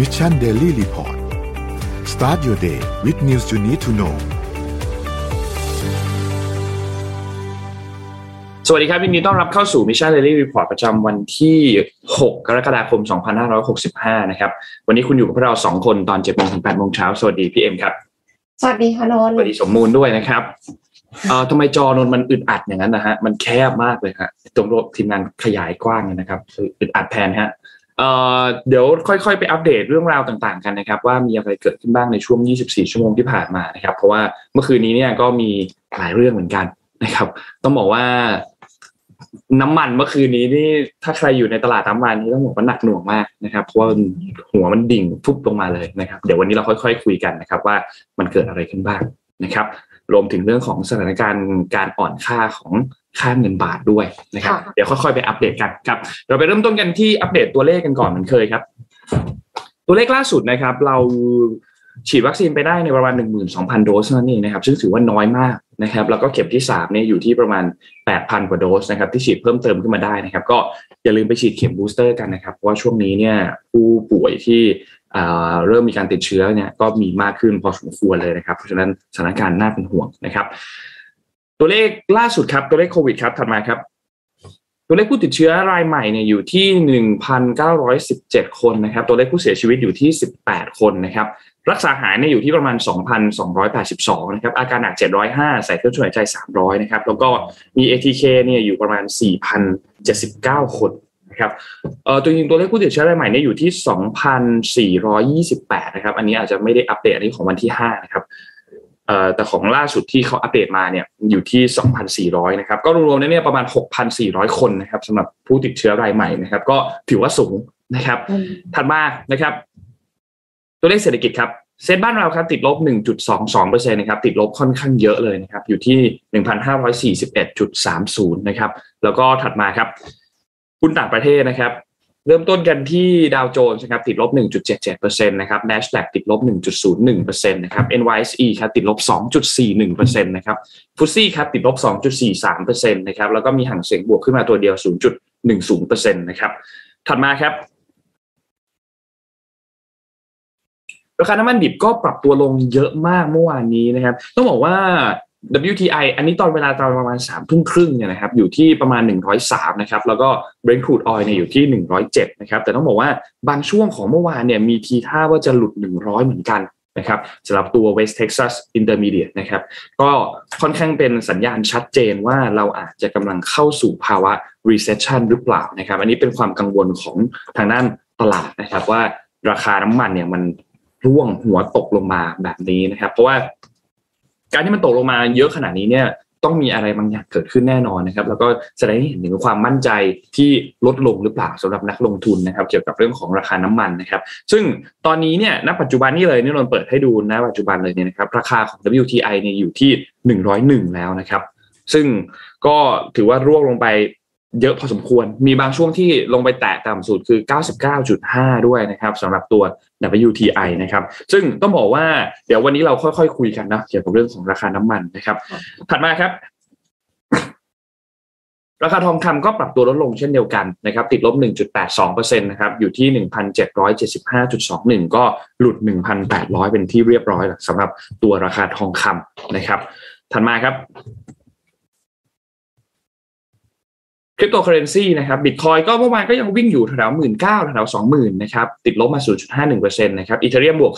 Mission Daily Report start your day with news you need to know สวัสดีครับยินดีต้อนรับเข้าสู่ Mission Daily Report ประจำวันที่ 6 กรกฎาคม 2565 นะครับ วันนี้คุณอยู่กับพวกเรา 2 คนตอน7โมงถึง8โมงเช้า สวัสดีพี่เอ็มครับ สวัสดีค่ะนนท์สวัสดีคุณผู้ชมลด้วยนะครับเอ่อทำไมจอนนท์มันอึดอัดอย่างนั้นนะฮะ มันแคบมากเลยฮะตรงทีมงานขยายกว้างเลยนะครับคืออึดอัดแทนฮะ เดี๋ยวค่อยๆ ไปอัปเดตเรื่องราวต่างๆ กันนะครับ ว่ามีอะไรเกิดขึ้นบ้างในช่วง 24 ชั่วโมงที่ผ่านมานะครับ เพราะว่าเมื่อคืนนี้เนี่ยก็มีหลายเรื่องเหมือนกันนะครับ ต้องบอกว่าน้ำมันเมื่อคืนนี้นี่ถ้าใครอยู่ในตลาดน้ำมันนี่ต้องบอกว่าหนักหน่วงมากนะครับ เพราะว่าหัวมันดิ่งฟุบลงมาเลยนะครับ เดี๋ยววันนี้เราค่อย ๆ คุยกันนะครับว่ามันเกิดอะไรขึ้นบ้างนะครับ รวมถึงเรื่องของสถานการณ์การอ่อนค่าของ ค่าเงินบาทด้วยนะครับ เดี๋ยวค่อยๆไปอัปเดตกันครับเราไปเริ่มต้นกันที่อัปเดตตัวเลขกันก่อนเหมือนเคยครับ ตัวเลขล่าสุดนะครับ เราฉีดวัคซีนไปได้ในประมาณ 12,000 โดสนั่นเองนะครับ ซึ่งถือว่าน้อยมากนะครับ แล้วก็เข็มที่3เนี่ยอยู่ที่ประมาณ 8,000 กว่าโดสนะครับ ที่ฉีดเพิ่มเติมขึ้นมาได้นะครับ ก็อย่าลืมไปฉีดเข็มบูสเตอร์กันนะครับ เพราะว่าช่วงนี้เนี่ยผู้ป่วยที่เริ่มมีการติดเชื้อเนี่ยก็มีมากขึ้นพอสมควรเลยนะครับ เพราะฉะนั้นสถานการณ์น่าเป็นห่วงนะครับ ตัวเลขล่าสุดครับตัวเลขโควิดครับถัดมาครับ ตัวเลขผู้ติดเชื้อรายใหม่เนี่ยอยู่ที่ 1,917 คนนะครับ ตัวเลขผู้เสียชีวิตอยู่ที่ 18 คนนะครับ รักษาหายเนี่ยอยู่ที่ประมาณ 2,282 นะครับ อาการหนัก 705 ใส่เครื่องช่วยหายใจ 300 นะครับ แล้วก็มี ATK เนี่ยอยู่ประมาณ 4,079 คนนะครับเอ่อตัวจริงตัวเลขผู้ติดเชื้อรายใหม่เนี่ยอยู่ที่ 2,428 นะครับ อันนี้อาจจะไม่ได้อัปเดตอันนี้ของวันที่ 5 นะครับ แต่ของล่าสุดที่เขาอัปเดตมาเนี่ยอยู่ที่ 2,400 นะครับ ก็รวมๆแล้วเนี่ยประมาณ 6,400 คนนะครับสำหรับผู้ติดเชื้อรายใหม่นะครับ ก็ถือว่าสูงนะครับ ถัดมานะครับ ตัวเลขเศรษฐกิจครับเซ็นบ้านเราครับติดลบ 1.22%นะครับติดลบค่อนข้างเยอะเลยนะครับ อยู่ที่ 1,541.30 นะครับ แล้วก็ถัดมาครับหุ้นต่างประเทศนะครับ เริ่มต้นกันที่ดาวโจนส์นะครับติดลบ 1.77%นะครับ NASDAQ ติดลบ 1.01%นะครับ NYSE ครับติดลบ 2.41%นะครับฟุตซี่ครับติดลบ 2.43%นะครับแล้วก็มีห่างเสียงบวกขึ้นมาตัวเดียว 0.10%นะครับถัดมาครับราคาน้ำมันดิบก็ปรับตัวลงเยอะมากเมื่อวานนี้นะครับ ต้องบอกว่า WTI อันนี้ตอนเวลาตอนประมาณสามทุ่มครึ่งเนี่ยนะครับอยู่ที่ประมาณ 103นะครับแล้วก็ Brent crude oil เนี่ยอยู่ที่ 107นะครับแต่ต้องบอกว่าบางช่วงของเมื่อวานเนี่ยมีทีท่าว่าจะหลุด 100 เหมือนกันนะครับสำหรับตัว West Texas Intermediate นะครับก็ค่อนข้างเป็นสัญญาณชัดเจนว่าเราอาจจะกำลังเข้าสู่ภาวะ recession หรือเปล่านะครับอันนี้เป็นความกังวลของทางด้านตลาดนะครับว่าราคาน้ำมันเนี่ยมันร่วงหัวตกลงมาแบบนี้นะครับ เพราะว่า การที่มันตกลงมาเยอะขนาดนี้เนี่ยต้องมีอะไรบางอย่างเกิดขึ้นแน่นอนนะครับ แล้วก็แสดงให้เห็นถึงความมั่นใจที่ลดลงหรือเปล่าสำหรับนักลงทุนนะครับ เกี่ยวกับเรื่องของราคาน้ำมันนะครับ ซึ่งตอนนี้เนี่ยณปัจจุบันนี่เลยนี่นนเปิดให้ดูณปัจจุบันเลยเนี่ยนะครับราคาของ WTI เนี่ยอยู่ที่ 101 แล้วนะครับ ซึ่งก็ถือว่าร่วงลงไป เยอะพอสมควร มีบางช่วงที่ลงไปแตะต่ำสุดคือ 99.5 ด้วยนะครับสำหรับตัว WTI นะครับ ซึ่งต้องบอกว่าเดี๋ยววันนี้เราค่อยๆคุยกันนะเกี่ยวกับเรื่องของราคาน้ำมันนะครับ ถัดมาครับ ราคาทองคำก็ปรับตัวลดลงเช่นเดียวกันนะครับ ติดลบ 1.82%นะครับ อยู่ที่ 1,775.21 ก็หลุด 1,800 เป็นที่เรียบร้อยแล้วสำหรับตัวราคาทองคำนะครับ ถัดมาครับ คริปโตเคอเรนซีนะครับบิตคอยก็เมื่อวานก็ยังวิ่งอยู่แถวหมื่นเก้าแถวสองหมื่นนะครับติดลบมา 0.51%นะครับ Ethereum บวก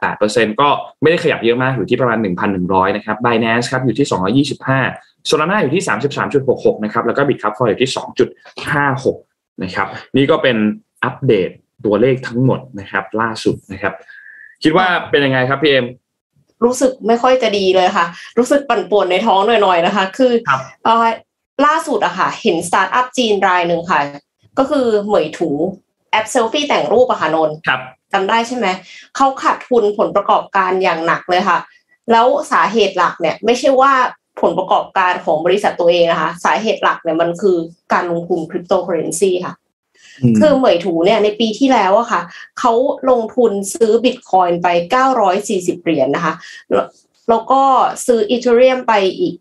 0.88%ก็ไม่ได้ขยับเยอะมากอยู่ที่ประมาณ 1,100 นะครับ Binance ครับอยู่ที่ 225 Solana อยู่ที่ 33.66 นะครับแล้วก็ Bitkub Coin อยู่ที่ 2.56 นะครับนี่ก็เป็นอัปเดตตัวเลขทั้งหมดนะครับล่าสุดนะครับ คิดว่าเป็นยังไงครับพี่เอ็มรู้สึกไม่ค่อยจะดีเลยค่ะ รู้สึกปั่นป่วนในท้องหน่อยๆนะคะ คือเออ ล่าสุดอะค่ะ เห็นสตาร์ทอัพจีนรายหนึ่งค่ะ ก็คือเหมยถูแอปเซลฟี่แต่งรูปอะค่ะนนท์ครับจำได้ใช่ไหม เขาขาดทุนผลประกอบการอย่างหนักเลยค่ะ แล้วสาเหตุหลักเนี่ย ไม่ใช่ว่าผลประกอบการของบริษัทตัวเองนะคะ สาเหตุหลักเนี่ยมันคือการลงทุนคริปโตเคอเรนซีค่ะ คือเหมยถูเนี่ยในปีที่แล้วอะค่ะ เขาลงทุนซื้อบิตคอยน์ไป 940 เหรียญนะคะ แล้วก็ซื้อ Ethereum ไปอีก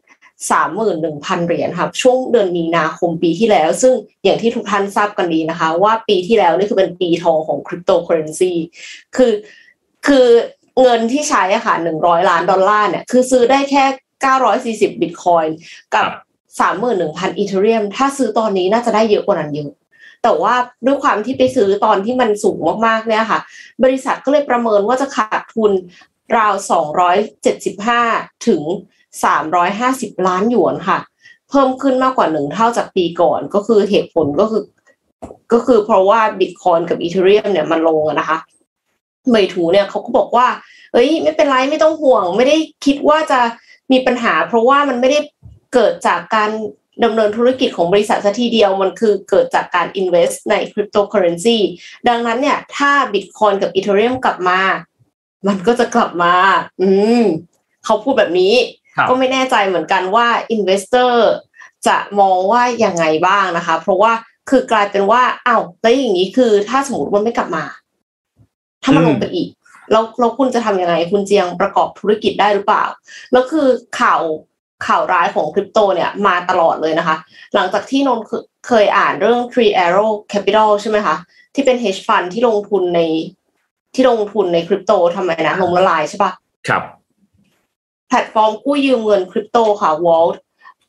สามหมื่นหนึ่งพันเหรียญครับช่วงเดือนมีนาคมปีที่แล้ว ซึ่งอย่างที่ทุกท่านทราบกันดีนะคะ ว่าปีที่แล้วนี่คือเป็นปีทองของคริปโตเคอเรนซีคือคือเงินที่ใช้อะค่ะหนึ่งร้อยล้านดอลลาร์เนี่ยคือซื้อได้แค่เก้าร้อยสี่สิบบิตคอยน์กับสามหมื่นหนึ่งพัน Ethereum ถ้าซื้อตอนนี้น่าจะได้เยอะกว่านั้นเยอะแต่ว่าด้วยความที่ไปซื้อตอนที่มันสูงมากๆเนี่ยค่ะ บริษัทก็เลยประเมินว่าจะขาดทุนราว275ถึง 350 ล้านหยวนค่ะ เพิ่มขึ้นมากกว่าหนึ่งเท่าจากปีก่อนก็คือเหตุผลก็คือ ก็คือเพราะว่าบิตคอยน์กับ Ethereum เนี่ยมันลงนะคะเหมยถูเนี่ยเขาก็บอกว่า เอ้ย ไม่เป็นไรไม่ต้องห่วง ไม่ได้คิดว่าจะมีปัญหา เพราะว่ามันไม่ได้เกิดจากการดำเนินธุรกิจของบริษัทซะทีเดียวมันคือเกิดจากการ invest ในคริปโตเคอเรนซีดังนั้นเนี่ยถ้าบิตคอยกับอีเทเรียมกลับมา มันก็จะกลับมา อืมเขาพูดแบบนี้ ก็ไม่แน่ใจเหมือนกันว่า investor จะมองว่ายังไงบ้างนะคะ เพราะว่าคือกลายเป็นว่าอ้าวแล้วอย่างนี้คือถ้าสมมติมันไม่กลับมา ถ้ามันลงไปอีกแล้วเราคุณจะทำยังไง คุณเจียงประกอบธุรกิจได้หรือเปล่า แล้วคือข่าวข่าวร้ายของคริปโตเนี่ยมาตลอดเลยนะคะ หลังจากที่นนท์เคยอ่านเรื่อง Three Arrows Capital ใช่ไหมคะ ที่เป็น hedge fund ที่ลงทุนในที่ลงทุนในคริปโตทำไมนะลมละลายใช่ปะครับ แพลตฟอร์มกู้ยืมเงินคริปโตค่ะ Vauld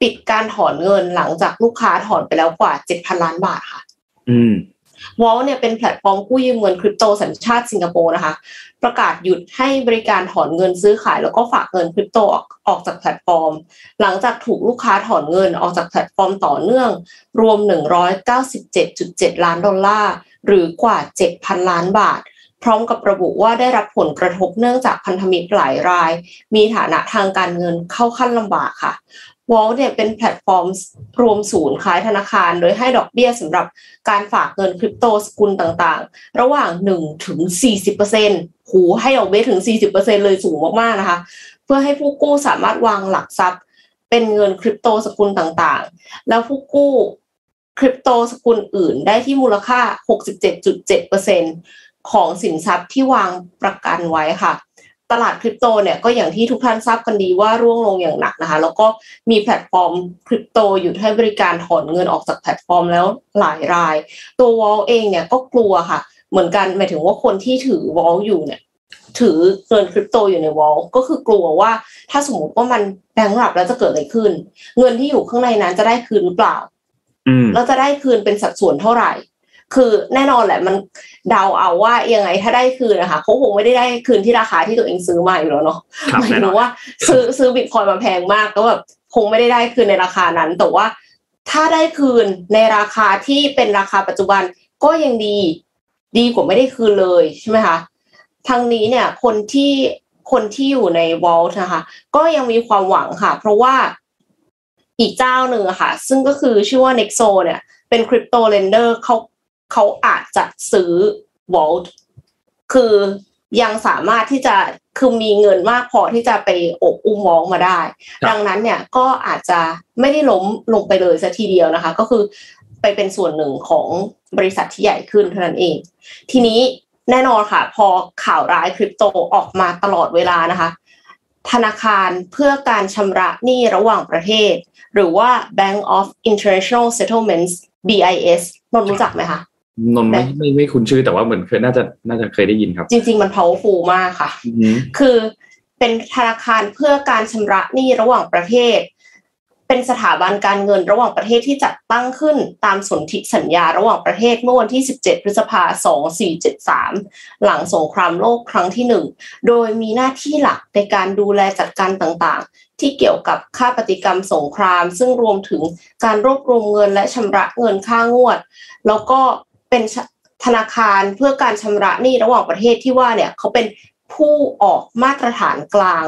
ปิดการถอนเงินหลังจากลูกค้าถอนไปแล้วกว่า7,000ล้านบาทค่ะ อืมวอลเนี่ยเป็นแพลตฟอร์มกู้ยืมเงินคริปโตสัญชาติสิงคโปร์นะคะ ประกาศหยุดให้บริการถอนเงินซื้อขายแล้วก็ฝากเงินคริปโตออกจากแพลตฟอร์ม หลังจากถูกลูกค้าถอนเงินออกจากแพลตฟอร์มต่อเนื่อง รวม 197.7 ล้านดอลลาร์ หรือกว่า 7,000 ล้านบาท พร้อมกับระบุว่าได้รับผลกระทบเนื่องจากพันธมิตรหลายราย มีฐานะทางการเงินเข้าขั้นลำบากค่ะวอลเนี่ยเป็นแพลตฟอร์มรวมศูนย์คล้ายธนาคาร โดยให้ดอกเบี้ยสำหรับการฝากเงินคริปโตสกุลต่างๆ ระหว่าง1ถึง40%หูให้ดอกเบี้ยถึง 40%เลยสูงมากๆนะคะ เพื่อให้ผู้กู้สามารถวางหลักทรัพย์ เป็นเงินคริปโตสกุลต่างๆ แล้วผู้กู้คริปโตสกุลอื่นได้ที่มูลค่า 67.7% ของสินทรัพย์ที่วางประกันไว้ค่ะ ตลาดคริปโตเนี่ยก็อย่างที่ทุกท่านทราบกันดีว่าร่วงลงอย่างหนักนะคะ แล้วก็มีแพลตฟอร์มคริปโตหยุดให้บริการถอนเงินออกจากแพลตฟอร์มแล้วหลายราย ตัววอลเองเนี่ยก็กลัวค่ะ เหมือนกันหมายถึงว่าคนที่ถือวอลอยู่เนี่ยถือเงินคริปโตอยู่ในวอลก็คือกลัวว่าถ้าสมมติว่ามันแบงค์รับแล้วจะเกิดอะไรขึ้น เงินที่อยู่ข้างในนั้นจะได้คืนหรือเปล่า แล้วจะได้คืนเป็นสัดส่วนเท่าไหร่ คือแน่นอนแหละมันเดาเอาว่ายังไงถ้าได้คืนนะคะเขาคงไม่ได้ได้คืนที่ราคาที่ตัวเองซื้อมาอยู่แล้วเนาะหมายถึงว่า ซื้อซื้อบิตคอยมาแพงมากก็แบบคงไม่ได้ได้คืนในราคานั้น แต่ว่าถ้าได้คืนในราคาที่เป็นราคาปัจจุบันก็ยังดี ดีกว่าไม่ได้คืนเลยใช่ไหมคะทางนี้เนี่ยคนที่คนที่อยู่ใน Vauld นะคะ ก็ยังมีความหวังค่ะ เพราะว่าอีกเจ้าหนึ่งอะค่ะ ซึ่งก็คือชื่อว่า Nexo เนี่ยเป็น crypto lender เขา เขาอาจจะซื้อ Vauld คือยังสามารถที่จะคือมีเงินมากพอที่จะไปอบอุ้มมองมาได้ ดังนั้นเนี่ยก็อาจจะไม่ได้ล้มลงไปเลยสัทีเดียวนะคะ ก็คือไปเป็นส่วนหนึ่งของบริษัทที่ใหญ่ขึ้นเท่านั้นเอง ทีนี้แน่นอนค่ะ พอข่าวร้ายคริปโตออกมาตลอดเวลานะคะ ธนาคารเพื่อการชำระหนี้ระหว่างประเทศ หรือว่า Bank of International Settlements BIS นนรู้จักไหมคะ นนไม่ไม่ไม่คุ้นชื่อแต่ว่าเหมือนเคยน่าจะน่าจะเคยได้ยินครับ จริง ๆ มัน powerful มากค่ะ คือเป็นธนาคารเพื่อการชำระหนี้ระหว่างประเทศ เป็นสถาบันการเงินระหว่างประเทศที่จัดตั้งขึ้นตามสนธิสัญญาระหว่างประเทศเมื่อวันที่ 17 พฤษภาคม 2473 หลังสงครามโลกครั้งที่หนึ่งโดยมีหน้าที่หลักในการดูแลจัดการต่างๆ ที่เกี่ยวกับค่าปฏิกรรมสงคราม ซึ่งรวมถึงการรวบรวมเงินและชำระเงินค่างวด แล้วก็เป็นธนาคารเพื่อการชำระหนี้ระหว่างประเทศที่ว่าเนี่ยเขาเป็นผู้ออกมาตรฐานกลาง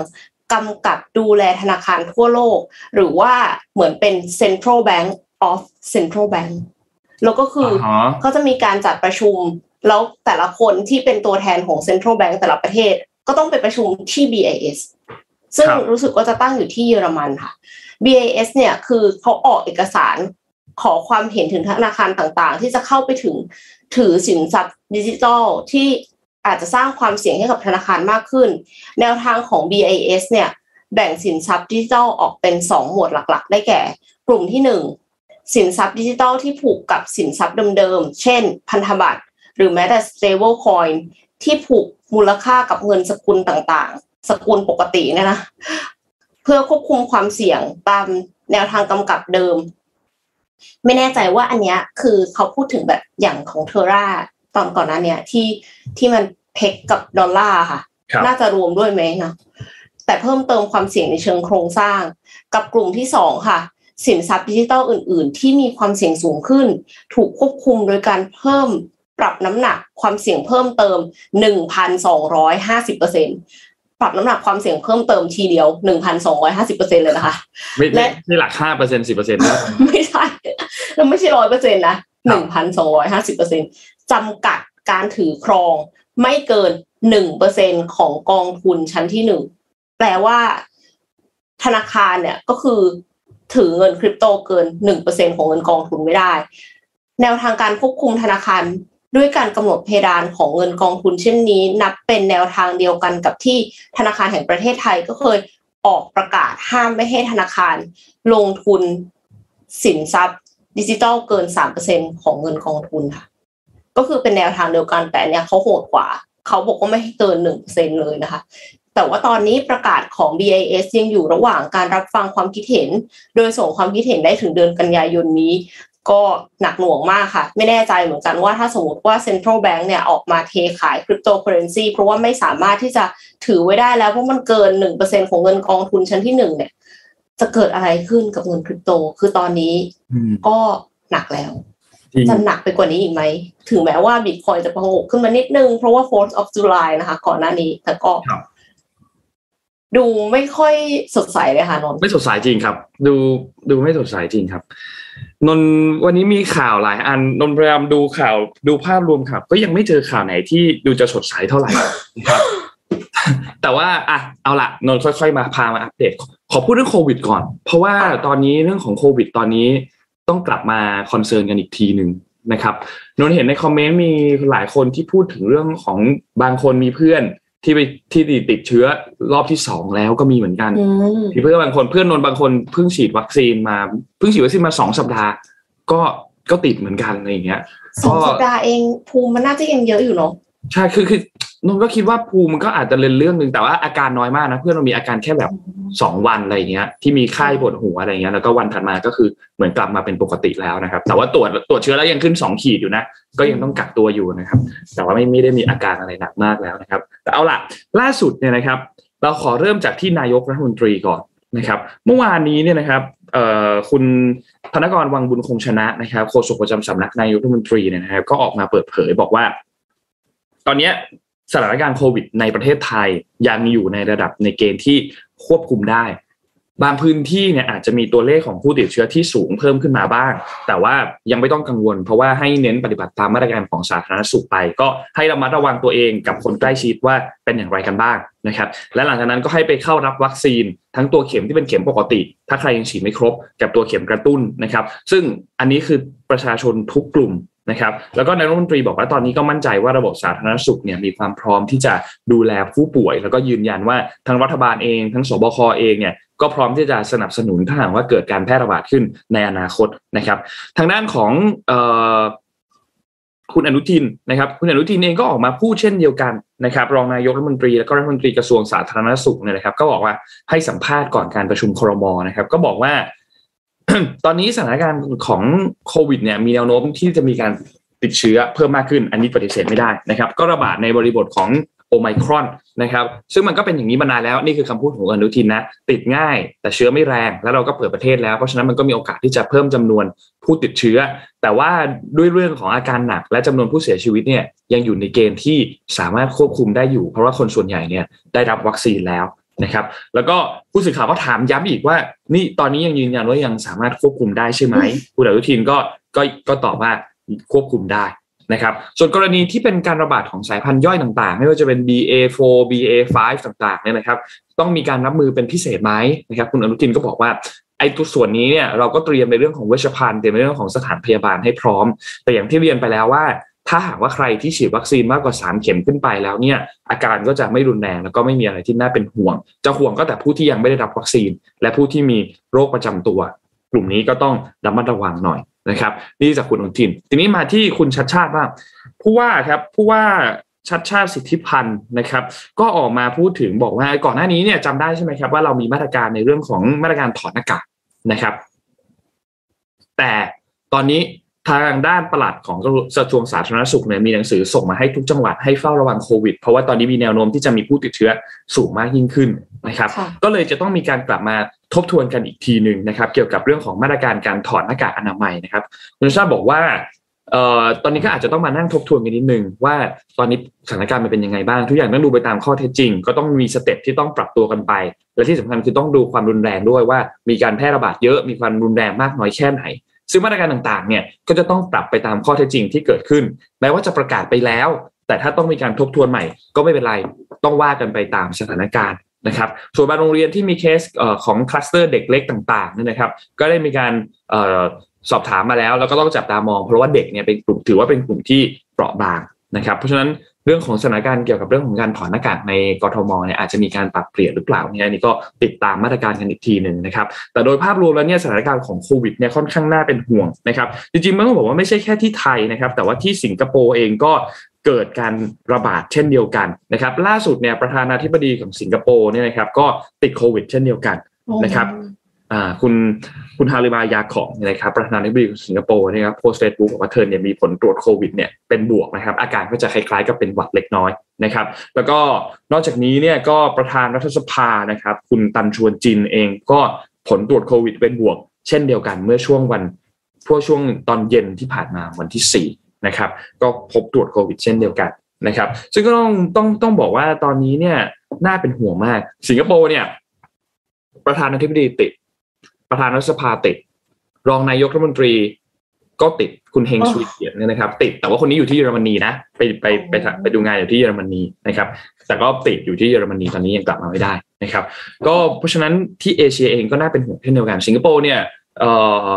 กำกับดูแลธนาคารทั่วโลก หรือว่าเหมือนเป็น Central Bank of Central Bank แล้วก็คือเขาจะมีการจัดประชุม แล้วแต่ละคนที่เป็นตัวแทนของ Central Bank แต่ละประเทศ ก็ต้องไปประชุมที่ BIS ซึ่งรู้สึกว่าจะตั้งอยู่ที่เยอรมันค่ะ BIS เนี่ยคือเขาออกเอกสาร ขอความเห็นถึงธนาคารต่างๆ ที่จะเข้าไปถึงถือสินทรัพย์ดิจิทัลที่อาจจะสร้างความเสี่ยงให้กับธนาคารมากขึ้น แนวทางของ BIS เนี่ยแบ่งสินทรัพย์ดิจิทัลออกเป็น 2 หมวดหลักๆ ได้แก่ กลุ่มที่ 1 สินทรัพย์ดิจิทัลที่ผูกกับสินทรัพย์เดิมๆ เช่น พันธบัตร หรือแม้แต่ stable coin ที่ผูกมูลค่ากับเงินสกุลต่างๆ สกุลปกติเนี่ยนะ เพื่อควบคุมความเสี่ยงตามแนวทางกำกับเดิม ไม่แน่ใจว่าอันเนี้ยคือเขาพูดถึงแบบอย่างของเทอร่าตอนก่อนหน้าเนี้ยที่ที่มันเพกกับดอลลาร์ค่ะครับน่าจะรวมด้วยไหมนะแต่เพิ่มเติมความเสี่ยงในเชิงโครงสร้าง กับกลุ่มที่สองค่ะ สินทรัพย์ดิจิทัลอื่น ๆ ที่มีความเสี่ยงสูงขึ้น ถูกควบคุมโดยการเพิ่มปรับน้ำหนักความเสี่ยงเพิ่มเติม 1,250% ปรับน้ำหนักความเสี่ยงเพิ่มเติมทีเดียว1,250%เลยนะคะไม่และไม่ไม่หลักห้าเปอร์เซ็นสิบเปอร์เซ็นต์ไม่ใช่แล้วไม่ใช่ร้อยเปอร์เซ็นต์นะหนึ่งพันสองร้อยห้าสิบเปอร์เซ็นจำกัดการถือครองไม่เกินหนึ่งเปอร์เซ็นของกองทุนชั้นที่หนึ่งแปลว่าธนาคารเนี่ยก็คือถือเงินคริปโตเกินหนึ่งเปอร์เซ็นของเงินกองทุนไม่ได้ แนวทางการควบคุมธนาคาร ด้วยการกำหนดเพดานของเงินกองทุนเช่นนี้ นับเป็นแนวทางเดียวกันกับที่ธนาคารแห่งประเทศไทยก็เคยออกประกาศห้ามไม่ให้ธนาคารลงทุนสินทรัพย์ ดิจิทัลเกินสามเปอร์เซ็นของเงินกองทุนค่ะ ก็คือเป็นแนวทางเดียวกันแต่เนี้ยเขาโหดกว่า เขาบอกว่าไม่ให้เกินหนึ่งเปอร์เซ็นเลยนะคะ แต่ว่าตอนนี้ประกาศของ BIS ยังอยู่ระหว่างการรับฟังความคิดเห็น โดยส่งความคิดเห็นได้ถึงเดือนกันยายนนี้ ก็หนักหน่วงมากค่ะ ไม่แน่ใจเหมือนกันว่าถ้าสมมติว่า Central Bank เนี่ยออกมาเทขายคริปโตเคอเรนซีเพราะว่าไม่สามารถที่จะถือไว้ได้แล้ว เพราะมันเกินหนึ่งเปอร์เซ็นของเงินกองทุนชั้นที่หนึ่งเนี่ย จะเกิดอะไรขึ้นกับเงินคริปโต คือตอนนี้ก็หนักแล้วจริงจะหนักไปกว่านี้อีกไหม ถึงแม้ว่าบิตคอยจะประงกขึ้นมานิดนึง เพราะว่า 4th of July นะคะ ก่อนหน้านี้แต่ก็ครับดูไม่ค่อยสดใสเลยค่ะนนท์ไม่สดใสจริงครับ ดูดูไม่สดใสจริงครับ นนท์วันนี้มีข่าวหลายอันนนท์พยายามดูข่าวดูภาพรวมข่าวก็ยังไม่เจอข่าวไหนที่ดูจะสดใสเท่าไหร่นะครับแต่ว่าอะเอาละนนท์ค่อย ๆ มาพามาอัปเดต ขอพูดเรื่องโควิดก่อน เพราะว่าตอนนี้เรื่องของโควิดตอนนี้ต้องกลับมา concern กันอีกทีหนึ่งนะครับนนท์เห็นในคอมเมนต์มีหลายคนที่พูดถึงเรื่องของบางคนมีเพื่อน ที่ไปที่ติดเชื้อรอบที่สองแล้วก็มีเหมือนกันอืมมีเพื่อนบางคนเพื่อนนนท์บางคนเพิ่งฉีดวัคซีนมาเพิ่งฉีดวัคซีนมาสองสัปดาห์ ก็ก็ติดเหมือนกันอะไรอย่างเงี้ยสองสัปดาห์เองภูมิมันน่าจะยังเยอะอยู่เนาะ ใช่คือคือนนท์ก็คิดว่าภูมิมันก็อาจจะเป็นเรื่องหนึ่งแต่ว่าอาการน้อยมากนะ เพื่อนเรามีอาการแค่แบบสองวันอะไรอย่างเงี้ย ที่มีไข้ปวดหัวอะไรอย่างเงี้ยแล้วก็วันถัดมาก็คือเหมือนกลับมาเป็นปกติแล้วนะครับ แต่ว่าตรวจตรวจเชื้อแล้วยังขึ้นสองขีดอยู่นะก็ยังต้องกักตัวอยู่นะครับ แต่ว่าไม่ไม่ได้มีอาการอะไรหนักมากแล้วนะครับ แต่เอาล่ะล่าสุดเนี่ยนะครับ เราขอเริ่มจากที่นายกรัฐมนตรีก่อนนะครับ เมื่อวานนี้เนี่ยนะครับเอ่อคุณธนกรวังบุญคงชนะนะครับโฆษกประจำสำนักนายกรัฐมนตรีเนี่ยนะครับ ก็ออกมาเปิดเผยบอกว่า ตอนนี้สถานการณ์โควิดในประเทศไทยยังอยู่ในระดับในเกณฑ์ที่ควบคุมได้ บางพื้นที่เนี่ยอาจจะมีตัวเลขของผู้ติดเชื้อที่สูงเพิ่มขึ้นมาบ้าง แต่ว่ายังไม่ต้องกังวล เพราะว่าให้เน้นปฏิบัติตามมาตรการของสาธารณสุขไป ก็ให้ระมัดระวังตัวเองกับคนใกล้ชิดว่าเป็นอย่างไรกันบ้างนะครับ และหลังจากนั้นก็ให้ไปเข้ารับวัคซีน ทั้งตัวเข็มที่เป็นเข็มปกติ ถ้าใครยังฉีดไม่ครบกับตัวเข็มกระตุ้นนะครับ ซึ่งอันนี้คือประชาชนทุกกลุ่ม นะครับแล้วก็นายรัฐมนตรีบอกว่าตอนนี้ก็มั่นใจว่าระบบสาธารณสุขเนี่ยมีความพร้อมที่จะดูแลผู้ป่วย แล้วก็ยืนยันว่าทั้งรัฐบาลเองทั้งสบคเองเนี่ยก็พร้อมที่จะสนับสนุนถ้าหากว่าเกิดการแพร่ระบาดขึ้นในอนาคตนะครับ ทางด้านของคุณอนุทินนะครับ คุณอนุทินเองก็ออกมาพูดเช่นเดียวกันนะครับ รองนายกรัฐมนตรีและก็รัฐมนตรีกระทรวงสาธารณสุขเนี่ยนะครับ ก็บอกว่าให้สัมภาษณ์ก่อนการประชุมครมนะครับ ก็บอกว่า ตอนนี้สถานการณ์ของโควิดเนี่ยมีแนวโน้มที่จะมีการติดเชื้อเพิ่มมากขึ้น อันนี้ปฏิเสธไม่ได้นะครับ ก็ระบาดในบริบทของโอไมครอนนะครับ ซึ่งมันก็เป็นอย่างนี้มานานแล้ว นี่คือคำพูดของอนุทินนะ ติดง่าย แต่เชื้อไม่แรง แล้วเราก็เปิดประเทศแล้ว เพราะฉะนั้นมันก็มีโอกาสที่จะเพิ่มจำนวนผู้ติดเชื้อ แต่ว่าด้วยเรื่องของอาการหนัก และจำนวนผู้เสียชีวิตเนี่ยยังอยู่ในเกณฑ์ที่สามารถควบคุมได้อยู่ เพราะว่าคนส่วนใหญ่เนี่ยได้รับวัคซีนแล้ว นะครับ แล้วก็ผู้สื่อข่าวก็ถามย้ำอีกว่า นี่ตอนนี้ยังยืนยันว่ายังสามารถควบคุมได้ใช่ไหมคุณอนุทินก็ก็ก็ตอบว่าควบคุมได้นะครับ ส่วนกรณีที่เป็นการระบาดของสายพันธุ์ย่อยต่างๆ ไม่ว่าจะเป็น BA4 BA5 ต่างๆเนี่ยนะครับ ต้องมีการรับมือเป็นพิเศษไหมนะครับ คุณอนุทินก็บอกว่าไอ้ตัวส่วนนี้เนี่ยเราก็เตรียมในเรื่องของเวชภัณฑ์เตรียมในเรื่องของสถานพยาบาลให้พร้อม แต่อย่างที่เรียนไปแล้วว่า ถ้าหากว่าใครที่ฉีดวัคซีนมากกว่า 3 เข็มขึ้นไปแล้วเนี่ยอาการก็จะไม่รุนแรงแล้วก็ไม่มีอะไรที่น่าเป็นห่วง จะห่วงก็แต่ผู้ที่ยังไม่ได้รับวัคซีน และผู้ที่มีโรคประจำตัว กลุ่มนี้ก็ต้องระมัดระวังหน่อยนะครับนี่จากคุณอนุทิน ทีนี้มาที่คุณชัดชาติบ้างผู้ว่าครับผู้ว่าชัดชาติสิทธิพันธ์นะครับ ก็ออกมาพูดถึงบอกว่าก่อนหน้านี้เนี่ยจำได้ใช่ไหมครับว่าเรามีมาตรการในเรื่องของมาตรการถอดหน้ากากนะครับ แต่ตอนนี้ ทางด้านปลัดของกระทรวงสาธารณสุขเนี่ยมีหนังสือส่งมาให้ทุกจังหวัดให้เฝ้าระวังโควิด เพราะว่าตอนนี้มีแนวโน้มที่จะมีผู้ติดเชื้อสูงมากยิ่งขึ้นนะครับค่ะก็เลยจะต้องมีการกลับมาทบทวนกันอีกทีหนึ่งนะครับ เกี่ยวกับเรื่องของมาตรการการถอดหน้ากากอนามัยนะครับคุณชาติบอกว่าเอ่อตอนนี้ก็อาจจะต้องมานั่งทบทวนกันนิดนึงว่าตอนนี้สถานการณ์มันเป็นยังไงบ้าง ทุกอย่างต้องดูไปตามข้อเท็จจริง ก็ต้องมีสเต็ปที่ต้องปรับตัวกันไป และที่สำคัญคือต้องดูความรุนแรงด้วยว่ามีการแพร่ระบาดเยอะมีความรุนแรงมากน้อยแค่ไหน ซึ่งมาตรการต่างๆเนี่ยก็จะต้องปรับไปตามข้อเท็จจริงที่เกิดขึ้น แม้ว่าจะประกาศไปแล้ว แต่ถ้าต้องมีการทบทวนใหม่ ก็ไม่เป็นไรต้องว่ากันไปตามสถานการณ์นะครับส่วนบางโรงเรียนที่มีเคสของคลัสเตอร์เด็กเล็กต่างๆนะครับก็ได้มีการสอบถามมาแล้ว แล้วก็ต้องจับตามองเพราะว่าเด็กเนี่ยเป็นกลุ่มถือว่าเป็นกลุ่มที่เปราะบางนะครับ เพราะฉะนั้น เรื่องของสถานการณ์เกี่ยวกับเรื่องของการถอนหน้ากากในกรทมเนี่ยอาจจะมีการปรับเปลี่ยนหรือเปล่าเนี่ยอันนี้ก็ติดตามมาตรการกันอีกทีหนึ่งนะครับ แต่โดยภาพรวมแล้วเนี่ยสถานการณ์ของโควิดเนี่ยค่อนข้างน่าเป็นห่วงนะครับ จริงๆมันต้องบอกว่าไม่ใช่แค่ที่ไทยนะครับ แต่ว่าที่สิงคโปร์เองก็เกิดการระบาดเช่นเดียวกันนะครับ ล่าสุดเนี่ยประธานาธิบดีของสิงคโปร์เนี่ยนะครับก็ติดโควิด เช่นเดียวกันนะครับ คุณคุณฮาริมายาของนะครับประธานาธิบดีสิงคโปร์นะครับโพสต์เฟซบุ๊กบอกว่าเธอเนี่ยมีผลตรวจโควิดเนี่ยเป็นบวกนะครับ อาการก็จะคล้ายๆกับเป็นหวัดเล็กน้อยนะครับ แล้วก็นอกจากนี้เนี่ยก็ประธานรัฐสภานะครับ คุณตันชวนจินเองก็ผลตรวจโควิดเป็นบวก เช่นเดียวกันเมื่อช่วงวันพวกช่วงตอนเย็นที่ผ่านมาวันที่สี่นะครับก็พบตรวจโควิด เช่นเดียวกันนะครับ ซึ่งก็ต้องต้องต้องบอกว่าตอนนี้เนี่ยน่าเป็นห่วงมาก สิงคโปร์เนี่ยประธานาธิบดีติด ประธานรัฐสภาติด รองนายกรัฐมนตรีก็ติดคุณเฮงอ๋อสุยเกียรติเนี่ยนะครับ ติดแต่ว่าคนนี้อยู่ที่เยอรมนีนะไปไปไปไปไปดูงานอยู่ที่เยอรมนีนะครับ แต่ก็ติดอยู่ที่เยอรมนีตอนนี้ยังกลับมาไม่ได้นะครับ ก็เพราะฉะนั้นที่เอเชียเองก็น่าเป็นห่วงเช่นเดียวกันสิงคโปร์เนี่ยเอ่อ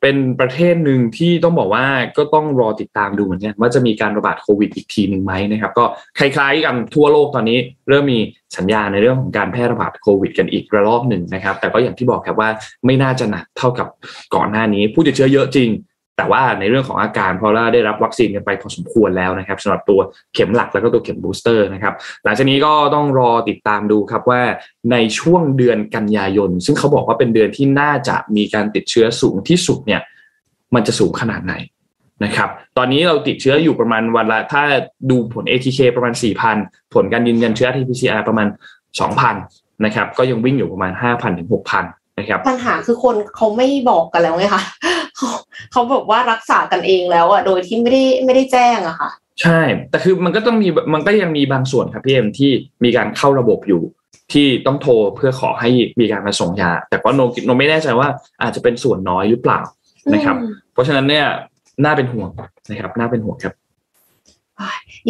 เป็นประเทศหนึ่งที่ต้องบอกว่าก็ต้องรอติดตามดูเหมือนกันว่าจะมีการระบาดโควิดอีกทีหนึ่งไหมนะครับ ก็คล้ายๆกันทั่วโลกตอนนี้ เริ่มมีสัญญาณในเรื่องของการแพร่ระบาดโควิดกันอีกระลอกหนึ่งนะครับ แต่ก็อย่างที่บอกครับว่าไม่น่าจะหนักเท่ากับก่อนหน้านี้ ผู้ติดเชื้อเยอะจริง แต่ว่าในเรื่องของอาการเพราะว่าได้รับวัคซีนกันไปพอสมควรแล้วนะครับสำหรับตัวเข็มหลักแล้วก็ตัวเข็ม booster นะครับหลังจากนี้ก็ต้องรอติดตามดูครับว่าในช่วงเดือนกันยายน ซึ่งเขาบอกว่าเป็นเดือนที่น่าจะมีการติดเชื้อสูงที่สุดเนี่ยมันจะสูงขนาดไหนนะครับตอนนี้เราติดเชื้ออยู่ประมาณวันละ ถ้าดูผล ATK ประมาณ 4,000 ผลการยืนยันเชื้อ RT-PCR ประมาณ 2,000นะครับก็ยังวิ่งอยู่ประมาณ 5,000ถึง6,000นะครับปัญหาคือคนเขาไม่บอกกันแล้วไงคะ เขาเขาบอกว่ารักษากันเองแล้วอะโดยที่ไม่ได้ไม่ได้แจ้งอะค่ะ ใช่ แต่คือมันก็ต้องมีมันก็ยังมีบางส่วนครับพี่เอ็มที่มีการเข้าระบบอยู่ที่ต้องโทรเพื่อขอให้มีการมาส่งยา แต่ว่าโนโนไม่แน่ใจว่าอาจจะเป็นส่วนน้อยหรือเปล่านะครับอืมเพราะฉะนั้นเนี่ยน่าเป็นห่วงนะครับน่าเป็นห่วงครับ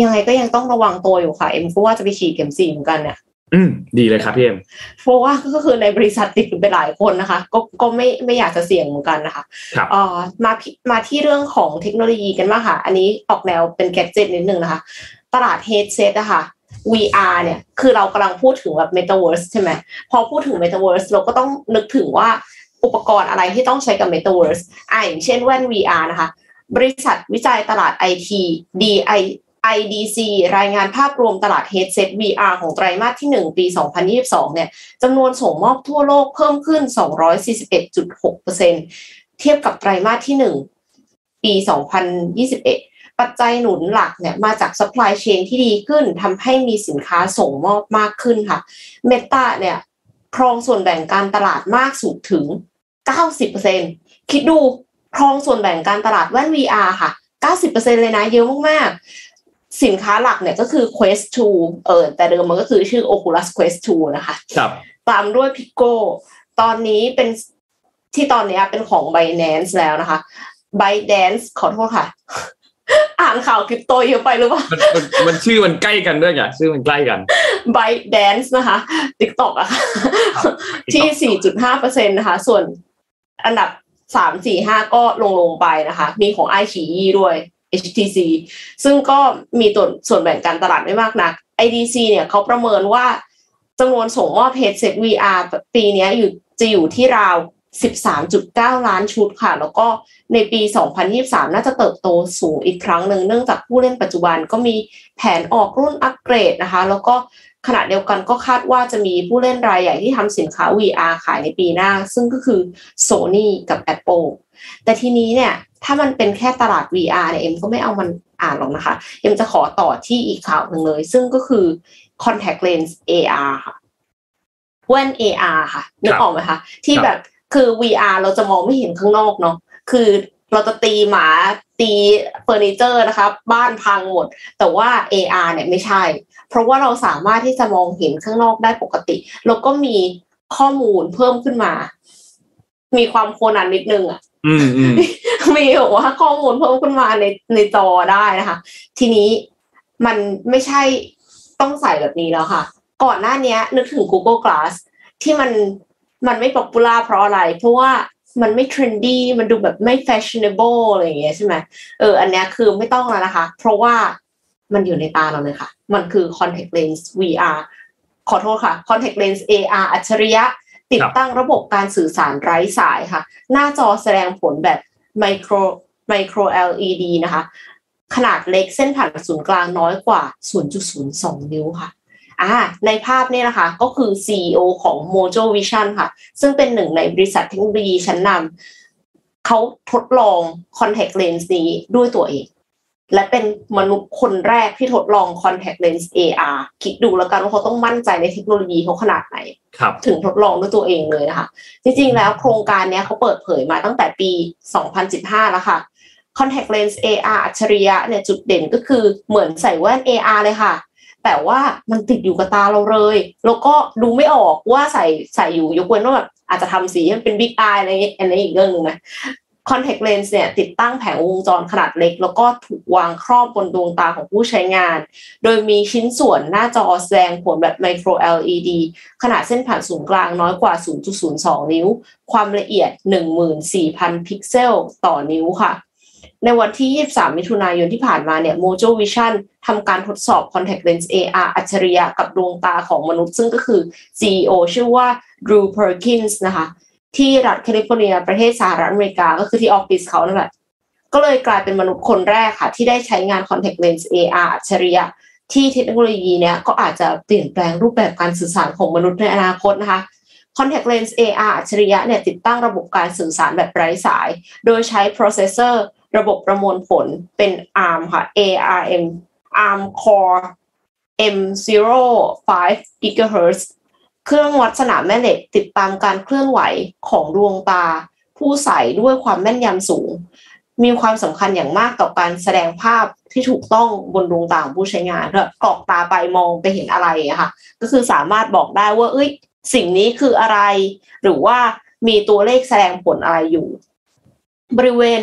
ยังไงก็ยังต้องระวังตัวอยู่ค่ะ เอ็มก็ว่าจะไปฉีดเข็มสี่เหมือนกันเนี่ย อืมดีเลยครับพี่เอ็มเพราะว่าก็คือในบริษัทติดไปหลายคนนะคะ ก็ก็ไม่ไม่อยากจะเสี่ยงเหมือนกันนะคะครับเอ่อมาพิมาที่เรื่องของเทคโนโลยีกันบ้างค่ะ อันนี้ออกแนวเป็นแกดเจ็ตนิดนึงนะคะ ตลาดเฮดเซตอะค่ะ VR เนี่ยคือเรากำลังพูดถึงแบบ Metaverse ใช่ไหมพอพูดถึง Metaverse เราก็ต้องนึกถึงว่าอุปกรณ์อะไรที่ต้องใช้กับ Metaverse อ่าอย่างเช่นแว่น VR นะคะ บริษัทวิจัยตลาด IT DI IDC รายงานภาพรวมตลาด Headset VR ของไตรมาสที่ 1 ปี 2022 เนี่ยจำนวนส่งมอบทั่วโลกเพิ่มขึ้น 241.6%เทียบกับไตรมาสที่ 1 ปี 2021 ปัจจัยหนุนหลักเนี่ยมาจาก supply chain ที่ดีขึ้นทำให้มีสินค้าส่งมอบมากขึ้นค่ะ Meta เนี่ยครองส่วนแบ่งการตลาดมากสุดถึง 90%คิดดูครองส่วนแบ่งการตลาดแว่น VR ค่ะ 90%เลยนะเยอะมากๆ สินค้าหลักเนี่ยก็คือ Quest 2 เออแต่เดิมมันก็คือชื่อ Oculus Quest 2 นะคะ ครับ ตามด้วย Pico ตอนนี้เป็นที่ตอนนี้เป็นของ Binance แล้วนะคะ Binance ขอโทษค่ะ อ่านข่าวคริปโตเยอะไปหรือเปล่า มันมันมันชื่อมันใกล้กันด้วยไงชื่อมันใกล้กัน Binance นะคะ TikTok อะค่ะที่ 4.5%นะคะ ส่วนอันดับ 3 4 5 ก็ลงลงๆไปนะคะ มีของ i อ e ด้วย HTC ซึ่งก็มีตัวส่วนแบ่งการตลาดไม่มากนัก IDC เนี่ยเขาประเมินว่าจำนวนส่งมอบ headset VR ปีนี้อยู่จะอยู่ที่ราว 13.9 ล้านชุดค่ะ แล้วก็ในปี 2023 น่าจะเติบโตสูงอีกครั้งหนึ่งเนื่องจากผู้เล่นปัจจุบันก็มีแผนออกรุ่นอัปเกรดนะคะ แล้วก็ขณะเดียวกันก็คาดว่าจะมีผู้เล่นรายใหญ่ที่ทำสินค้า VR ขายในปีหน้า ซึ่งก็คือ Sony กับ Apple แต่ทีนี้เนี่ย ถ้ามันเป็นแค่ตลาด VR เนี่ยเอ็มก็ไม่เอามันอ่านหรอกนะคะเอ็มจะขอต่อที่อีกข่าวหนึ่งเลย ซึ่งก็คือ contact lens AR ค่ะแว่น AR ค่ะนึกออกไหมคะที่แบบคือ VR เราจะมองไม่เห็นข้างนอกเนาะคือเราจะตีหมาตีเฟอร์นิเจอร์นะคะบ้านพังหมด แต่ว่า AR เนี่ยไม่ใช่ เพราะว่าเราสามารถที่จะมองเห็นข้างนอกได้ปกติ แล้วก็มีข้อมูลเพิ่มขึ้นมา มีความโคนันนิดนึงอะอื มีบอกว่าข้อมูลเพิ่มขึ้นมาในในจอได้นะคะ ทีนี้มันไม่ใช่ต้องใส่แบบนี้แล้วค่ะ ก่อนหน้านี้นึกถึง Google Glass ที่มันมันไม่ popular เพราะอะไร เพราะว่ามันไม่ trendy มันดูแบบไม่ fashionable อะไรอย่างเงี้ยใช่ไหมเอออันนี้คือไม่ต้องแล้วนะคะ เพราะว่ามันอยู่ในตาเราเลยค่ะ มันคือ contact lens VR ขอโทษค่ะ contact lens AR อัจฉริยะ ติดตั้งระบบการสื่อสารไร้สายค่ะ หน้าจอแสดงผลแบบไมโครไมโคร LED นะคะ ขนาดเล็กเส้นผ่านศูนย์กลางน้อยกว่า 0.02 นิ้วค่ะอ่าในภาพนี้นะคะก็คือ CEO ของ Mojo Vision ค่ะ ซึ่งเป็นหนึ่งในบริษัทเทคโนโลยีชั้นนำเขาทดลอง contact lens นี้ด้วยตัวเอง และเป็นมนุษย์คนแรกที่ทดลอง contact lens AR คิดดูแล้วกันว่าเขาต้องมั่นใจในเทคโนโลยีเขาขนาดไหนครับถึงทดลองด้วยตัวเองเลยนะคะ จริงๆ แล้วโครงการเนี้ยเขาเปิดเผยมาตั้งแต่ปี 2015 แล้วค่ะ contact lens AR อัจฉริยะเนี่ยจุดเด่นก็คือเหมือนใส่แว่น AR เลยค่ะ แต่ว่ามันติดอยู่กับตาเราเลย แล้วก็ดูไม่ออกว่าใส่ใส่อยู่ยกเว้นว่าแบบอาจจะทำสีให้มันเป็นบิ๊กอายอะไรอย่างเงี้ยอันนี้อีกเรื่องหนึ่งนะ contact lens เนี่ยติดตั้งแผงวงจรขนาดเล็ก แล้วก็ถูกวางครอบบนดวงตาของผู้ใช้งาน โดยมีชิ้นส่วนหน้าจอแสดงผลแบบ micro LED ขนาดเส้นผ่านศูนย์กลางน้อยกว่า 0.02 นิ้ว ความละเอียด 14,000 พิกเซลต่อนิ้วค่ะในวันที่ 23 มิถุนายนที่ผ่านมาเนี่ย Mojo Vision ทำการทดสอบ contact lens AR อัจฉริยะกับดวงตาของมนุษย์ ซึ่งก็คือ CEO ชื่อว่า Drew Perkins นะคะ ที่รัฐแคลิฟอร์เนีย ประเทศสหรัฐอเมริกาก็คือที่ออฟฟิศเขานั่นแหละก็เลยกลายเป็นมนุษย์คนแรกค่ะ ที่ได้ใช้งาน contact lens AR อัจฉริยะที่เทคโนโลยีเนี้ยก็อาจจะเปลี่ยนแปลงรูปแบบการสื่อสารของมนุษย์ในอนาคตนะคะ contact lens AR อัจฉริยะเนี่ยติดตั้งระบบการสื่อสารแบบไร้สาย โดยใช้ processor ระบบประมวลผลเป็น ARM ค่ะ ARM ARM Core M05 GHz เครื่องวัดสนามแม่เหล็กติดตามการเคลื่อนไหวของดวงตา ผู้ใส่ด้วยความแม่นยำสูง มีความสำคัญอย่างมากต่อการแสดงภาพที่ถูกต้องบนดวงตาของผู้ใช้งานแบบกรอกตาไปมองไปเห็นอะไรอะค่ะ ก็คือสามารถบอกได้ว่าเอ้ย สิ่งนี้คืออะไร หรือว่ามีตัวเลขแสดงผลอะไรอยู่ บริเวณ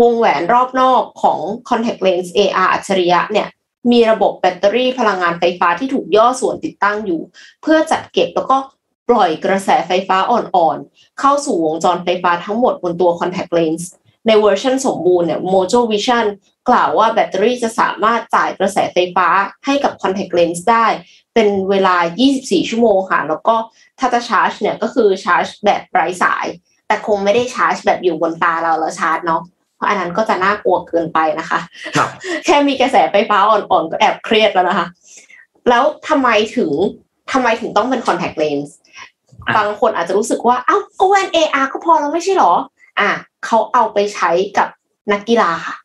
วงแหวนรอบนอกของ contact lens AR อัจฉริยะเนี่ย มีระบบแบตเตอรี่พลังงานไฟฟ้าที่ถูกย่อส่วนติดตั้งอยู่ เพื่อจัดเก็บแล้วก็ปล่อยกระแสไฟฟ้าอ่อนๆ เข้าสู่วงจรไฟฟ้าทั้งหมดบนตัว contact lens ในเวอร์ชันสมบูรณ์เนี่ย Mojo Vision กล่าวว่าแบตเตอรี่จะสามารถจ่ายกระแสไฟฟ้าให้กับ contact lens ได้ เป็นเวลา 24 ชั่วโมงค่ะ แล้วก็ถ้าจะชาร์จเนี่ยก็คือชาร์จแบบไร้สาย แต่คงไม่ได้ชาร์จแบบอยู่บนตาเราแล้วชาร์จเนาะ ราะอันนั้นก็จะน่ากลัวเกินไปนะคะครับแค่มีกระแสไฟฟ้าอ่อนๆก็แอบเครียดแล้วนะคะ แล้วทำไมถึงทำไมถึงต้องเป็น contact lens อะบางคนอาจจะรู้สึกว่า เอ้าก็แว่น AR ก็พอแล้วไม่ใช่หรอ อะเขาเอาไปใช้กับนักกีฬาค่ะ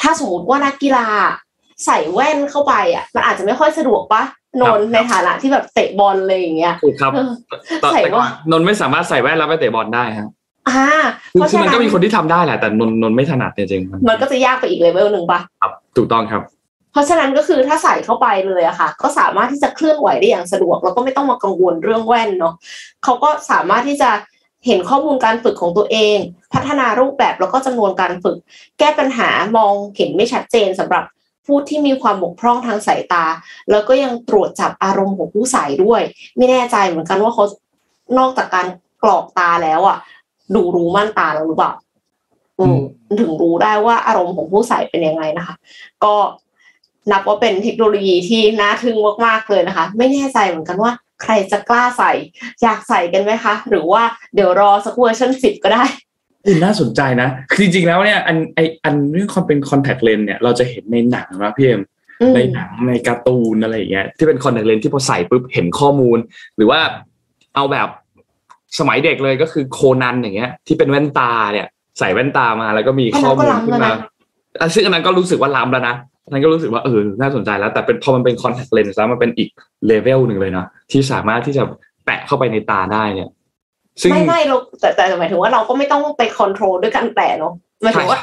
ถ้าสมมติว่านักกีฬาใส่แว่นเข้าไปอะ มันอาจจะไม่ค่อยสะดวกปะนนท์ในฐานะที่แบบเตะบอลเลยอย่างเงี้ยถูกครับเออตอนใส่แต่ก่อนว่านนท์ไม่สามารถใส่แว่นแล้วไปเตะบอลได้ครับ อ่าคือเพราะคือฉะมันนั้ก็นมีคนที่ทำได้แหละแต่นนท์นนท์ไม่ถนัดจริงๆมันก็จะยากไปอีกเลเวลหนึ่งปะ ครับถูกต้องครับ เพราะฉะนั้นก็คือถ้าใส่เข้าไปเลยอะค่ะ ก็สามารถที่จะเคลื่อนไหวได้อย่างสะดวก แล้วก็ไม่ต้องมากังวลเรื่องแว่นเนาะเขาก็สามารถที่จะเห็นข้อมูลการฝึกของตัวเอง พัฒนารูปแบบแล้วก็จำนวนการฝึก แก้ปัญหามองเห็นไม่ชัดเจนสำหรับผู้ที่มีความบกพร่องทางสายตา แล้วก็ยังตรวจจับอารมณ์ของผู้ใส่ด้วย ไม่แน่ใจเหมือนกันว่าเขานอกจากการกรอกตาแล้วอะ ดูรู้ม่านตาแล้วหรือเปล่าอืมถึงรู้ได้ว่าอารมณ์ของผู้ใส่เป็นยังไงนะคะ ก็นับว่าเป็นเทคโนโลยีที่น่าทึ่งมากๆเลยนะคะ ไม่แน่ใจเหมือนกันว่า ใครจะกล้าใส่ อยากใส่กันไหมคะ หรือว่าเดี๋ยวรอสักเวอร์ชันสิบก็ได้น่าสนใจนะ คือจริงๆแล้วเนี่ยอันไออันเรื่องความเป็นคอนแทคเลนเนี่ยเราจะเห็นในหนังนะพี่เอ็มอืมในหนังในการ์ตูนอะไรอย่างเงี้ยที่เป็นคอนแทคเลนที่พอใส่ปุ๊บเห็นข้อมูล หรือว่าเอาแบบ สมัยเด็กเลยก็คือโคนันอย่างเงี้ย ที่เป็นแว่นตาเนี่ย ใส่แว่นตามาแล้วก็มีข้อมูลขึ้นมาอะซึ่งอันนั้นก็รู้สึกว่าล้ำแล้วนะอันนั้นก็รู้สึกว่าเออน่าสนใจแล้ว แต่เป็นพอมันเป็นคอนแทคเลนส์แล้วมันเป็นอีกเลเวลหนึ่งเลยนะที่สามารถที่จะแปะเข้าไปในตาได้เนี่ยซึ่งไม่ไม่เราแต่แต่หมายถึงว่าเราก็ไม่ต้องไป control ด้วยการแปะเนาะหมายถึงว่า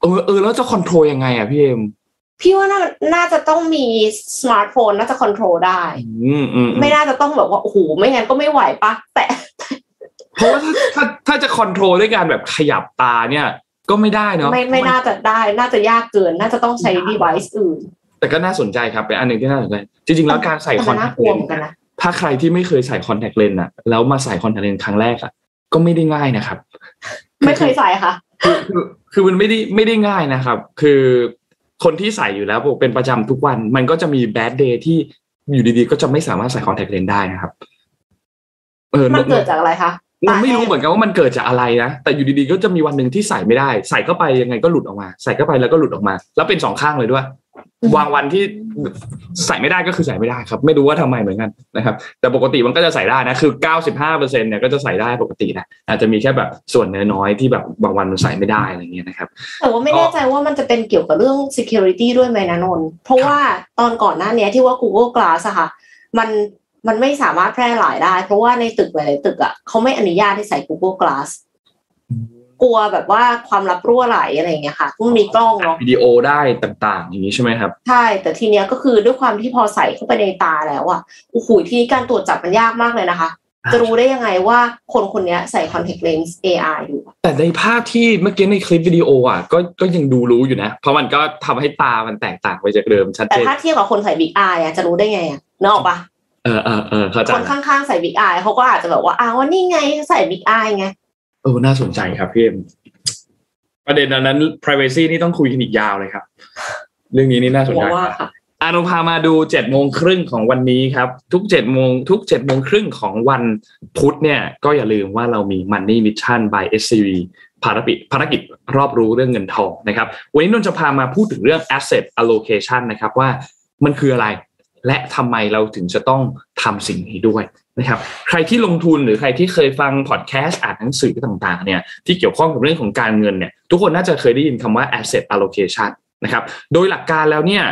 เออเออแล้วจะ control ยังไงอะพี่เอ็ม พี่ว่าน่าน่าจะต้องมีสมาร์ทโฟนน่าจะ control ได้อืมอืมอืมไม่น่าจะต้องแบบว่าโอ้โหไม่งั้นก็ไม่ไหวปะแต่เพราะว่าถ้าถ้าถ้าจะ control ด้วยการแบบขยับตาเนี่ย ก็ไม่ได้เนาะไม่ไม่น่าจะได้ น่าจะยากเกิน น่าจะต้องใช้ device อื่น แต่ก็น่าสนใจครับเป็นอันหนึ่งที่น่าสนใจ จริง ๆ แล้วการใส่คอนแทคเลนแต่มันน่ากลัวเหมือนกันนะถ้าใครที่ไม่เคยใส่คอนแทคเลนส์อะแล้วมาใส่คอนแทคเลนส์ครั้งแรกอะก็ไม่ได้ง่ายนะครับ ไม่เคยใส่ค่ะคือคือคือมันไม่ได้ไม่ได้ง่ายนะครับ คือ คนที่ใส่อยู่แล้วเป็นประจำทุกวัน มันก็จะมี bad day ที่อยู่ดีๆ ก็จะไม่สามารถใส่คอนแทคเลนส์ได้นะครับ เออมันเกิดจากอะไรคะเราไม่รู้เหมือนกันว่ามันเกิดจากอะไรนะ แต่อยู่ดีๆ ก็จะมีวันหนึ่งที่ใส่ไม่ได้ ใส่เข้าไปยังไงก็หลุดออกมา ใส่เข้าไปแล้วก็หลุดออกมา แล้วเป็นสองข้างเลยด้วย วางวันที่ใส่ไม่ได้ก็คือใส่ไม่ได้ครับ ไม่รู้ว่าทำไมเหมือนกันนะครับ แต่ปกติมันก็จะใส่ได้นะคือ 95เปอร์เซ็นเนี่ยก็จะใส่ได้ปกตินะอาจจะมีแค่แบบส่วนน้อยๆที่แบบบางวันมันใส่ไม่ได้อะไรเงี้ยนะครับ แต่ว่าไม่แน่ใจว่ามันจะเป็นเกี่ยวกับเรื่อง security ด้วยไหมนะนนท์เพราะว่าตอนก่อนหน้าเนี้ยที่ว่า Google Glass อะค่ะ มันมันไม่สามารถแพร่หลายได้ เพราะว่าในตึกหลายๆตึกอะเขาไม่อนุญาตให้ใส่ Google Glass กลัวแบบว่าความลับรั่วไหลอะไรอย่างเงี้ยค่ะมันมีกล้องเนาะวิดีโอได้ต่างๆ อย่างนี้ใช่ไหมครับ ใช่ แต่ทีเนี้ยก็คือด้วยความที่พอใส่เข้าไปในตาแล้วอะโอ้โหทีนี้การตรวจจับมันยากมากเลยนะคะ จะรู้ได้ยังไงว่าคนคนเนี้ยใส่ contact lens AR อยู่ แต่ในภาพที่เมื่อกี้ในคลิปวิดีโออะก็ก็ยังดูรู้อยู่นะ เพราะมันก็ทำให้ตามันแตกต่างไปจากเดิมชัดแต่เจนถ้าเทียบกับคนใส่ big eye อะจะรู้ได้ไงอะนึกออกปะเออเออเออเข้าใจคนละข้างๆใส่ big eye เขาก็อาจจะแบบว่าอ้าวนี่ไงใส่ big eye ไง เออน่าสนใจครับพี่เอ็มประเด็นอันนั้น privacy นี่ต้องคุยกันอีกยาวเลยครับ เรื่องนี้นี่น่าสนหัวใจว่าค่ะอานุพามาดูเจ็ดโมงครึ่งของวันนี้ครับ ทุกเจ็ดโมงทุกเจ็ดโมงครึ่งของวันพุธเนี่ย ก็อย่าลืมว่าเรามี Money Mission by SCV ภารกิจภารกิจรอบรู้เรื่องเงินทองนะครับ วันนี้นนท์จะพามาพูดถึงเรื่อง asset allocation นะครับว่ามันคืออะไร และทำไมเราถึงจะต้องทำสิ่งนี้ด้วย นะครับใครที่ลงทุนหรือใครที่เคยฟังพอดแคสต์อ่านหนังสือต่างๆเนี่ยที่เกี่ยวข้องกับเรื่องของการเงินเนี่ยทุกคนน่าจะเคยได้ยินคำว่า asset allocation นะครับโดยหลักการแล้วเนี่ย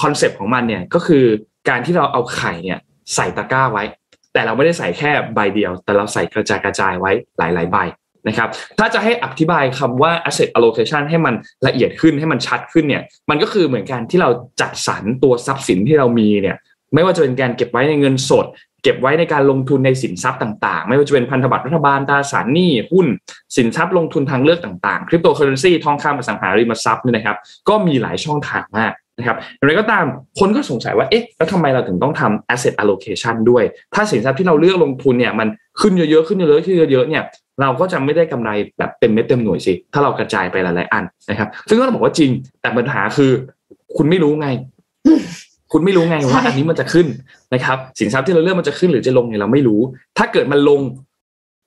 คอนเซปต์ของมันเนี่ยก็คือการที่เราเอาไข่เนี่ยใส่ตะกร้าไว้ แต่เราไม่ได้ใส่แค่ใบเดียว แต่เราใส่กระจายกระจายไว้หลาย ๆ ใบนะครับถ้าจะให้อธิบายคำว่า asset allocation ให้มันละเอียดขึ้นให้มันชัดขึ้นเนี่ยมันก็คือเหมือนการที่เราจัดสรรตัวทรัพย์สินที่เรามีเนี่ยไม่ว่าจะเป็นการเก็บไว้ในเงินสด เก็บไว้ในการลงทุนในสินทรัพย์ต่างๆ ไม่ว่าจะเป็นพันธบัตรรัฐบาลตราสารหนี้หุ้น สินทรัพย์ลงทุนทางเลือกต่างๆ คริปโตเคอเรนซีทองคำอสังหาริมทรัพย์นี่นะครับ ก็มีหลายช่องทางมากนะครับอย่างไรก็ตามคนก็สงสัยว่าเอ๊ะแล้วทำไมเราถึงต้องทำ asset allocation ด้วย ถ้าสินทรัพย์ที่เราเลือกลงทุนเนี่ยมันขึ้นเยอะๆขึ้นเยอะๆขึ้นเยอะๆเนี่ยเราก็จะไม่ได้กำไรแบบเต็มเม็ดเต็มหน่วยสิ ถ้าเรากระจายไปหลายๆอันนะครับ ซึ่งก็ต้องบอกว่าจริง แต่ปัญหาคือ คุณไม่รู้ไง คุณไม่รู้ไงว่าใช่อันนี้มันจะขึ้นนะครับ สินทรัพย์ที่เราเลือกมันจะขึ้นหรือจะลงเนี่ยเราไม่รู้ ถ้าเกิดมันลง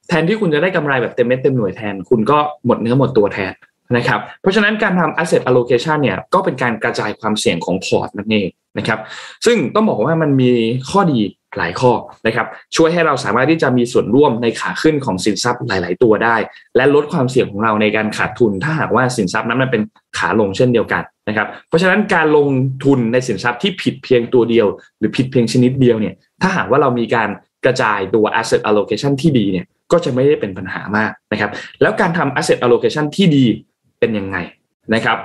แทนที่คุณจะได้กำไรแบบเต็มเม็ดเต็มหน่วยแทน คุณก็หมดเนื้อหมดตัวแทนนะครับเพราะฉะนั้นการทำ asset allocation เนี่ยก็เป็นการกระจายความเสี่ยงของพอร์ตนั่นเองนะครับซึ่งต้องบอกว่ามันมีข้อดีหลายข้อนะครับช่วยให้เราสามารถที่จะมีส่วนร่วมในขาขึ้นของสินทรัพย์หลาย ๆ ตัวได้ และลดความเสี่ยงของเราในการขาดทุน ถ้าหากว่าสินทรัพย์นั้นมันเป็นขาลงเช่นเดียวกัน นะครับเพราะฉะนั้นการลงทุนในสินทรัพย์ที่ผิดเพียงตัวเดียว หรือผิดเพียงชนิดเดียวเนี่ยถ้าหากว่าเรามีการกระจายตัว asset allocation ที่ดีเนี่ยก็จะไม่ได้เป็นปัญหามากนะครับแล้วการทำ asset allocation ที่ดีเป็นยังไงนะครับ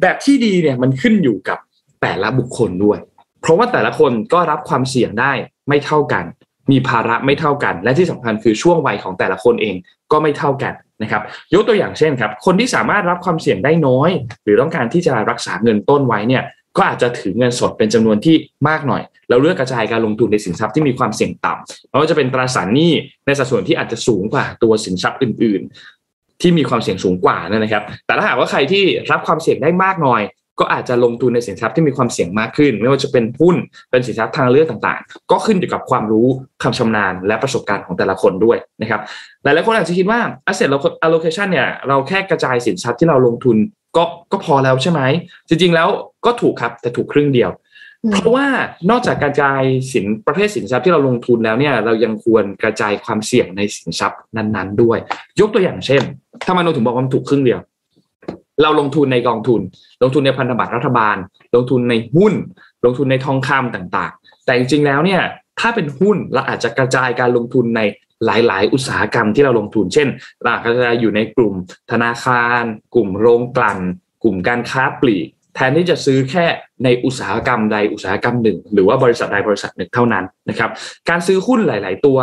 แบบที่ดีเนี่ยมันขึ้นอยู่กับแต่ละบุคคลด้วย เพราะว่าแต่ละคนก็รับความเสี่ยงได้ไม่เท่ากัน มีภาระไม่เท่ากัน และที่สำคัญคือช่วงวัยของแต่ละคนเองก็ไม่เท่ากัน นะครับยกตัวอย่างเช่นครับคนที่สามารถรับความเสี่ยงได้น้อย หรือต้องการที่จะรักษาเงินต้นไว้เนี่ยก็อาจจะถือเงินสดเป็นจำนวนที่มากหน่อยแล้วเลือกกระจายการลงทุนในสินทรัพย์ที่มีความเสี่ยงต่ำไม่ว่าจะเป็นตราสารหนี้ในสัดส่วนที่อาจจะสูงกว่าตัวสินทรัพย์อื่น ๆ ที่มีความเสี่ยงสูงกว่านะครับ แต่ถ้าหากว่าใครที่รับความเสี่ยงได้มากหน่อย ก็อาจจะลงทุนในสินทรัพย์ที่มีความเสี่ยงมากขึ้น ไม่ว่าจะเป็นหุ้นเป็นสินทรัพย์ทางเลือกต่างๆ ก็ขึ้นอยู่กับความรู้ความชำนาญ และประสบการณ์ของแต่ละคนด้วยนะครับหลายๆคนอาจจะคิดว่า asset allocation เนี่ยเราแค่กระจายสินทรัพย์ที่เราลงทุนก็ก็พอแล้วใช่ไหมจริงๆแล้วก็ถูกครับแต่ถูกครึ่งเดียวเพราะว่านอกจากกระจายสินประเภทสินทรัพย์ที่เราลงทุนแล้วเนี่ยเรายังควรกระจายความเสี่ยงในสินทรัพย์นั้นๆ ด้วย ยกตัวอย่างเช่น ถ้ามาโนถึงบอกว่ามันถูกครึ่งเดียว เราลงทุนในกองทุน ลงทุนในพันธบัตรรัฐบาล ลงทุนในหุ้น ลงทุนในทองคำต่างๆ แต่จริงๆแล้วเนี่ยถ้าเป็นหุ้นเราอาจจะกระจายการลงทุนในหลายๆ อุตสาหกรรมที่เราลงทุน เช่นเราอาจจะอยู่ในกลุ่มธนาคาร กลุ่มโรงกลั่น กลุ่มการค้าปลีก แทนที่จะซื้อแค่ในอุตสาหกรรมใดอุตสาหกรรมหนึ่ง หรือว่าบริษัทใดบริษัทหนึ่งเท่านั้นนะครับการซื้อหุ้นหลาย ๆ ตัว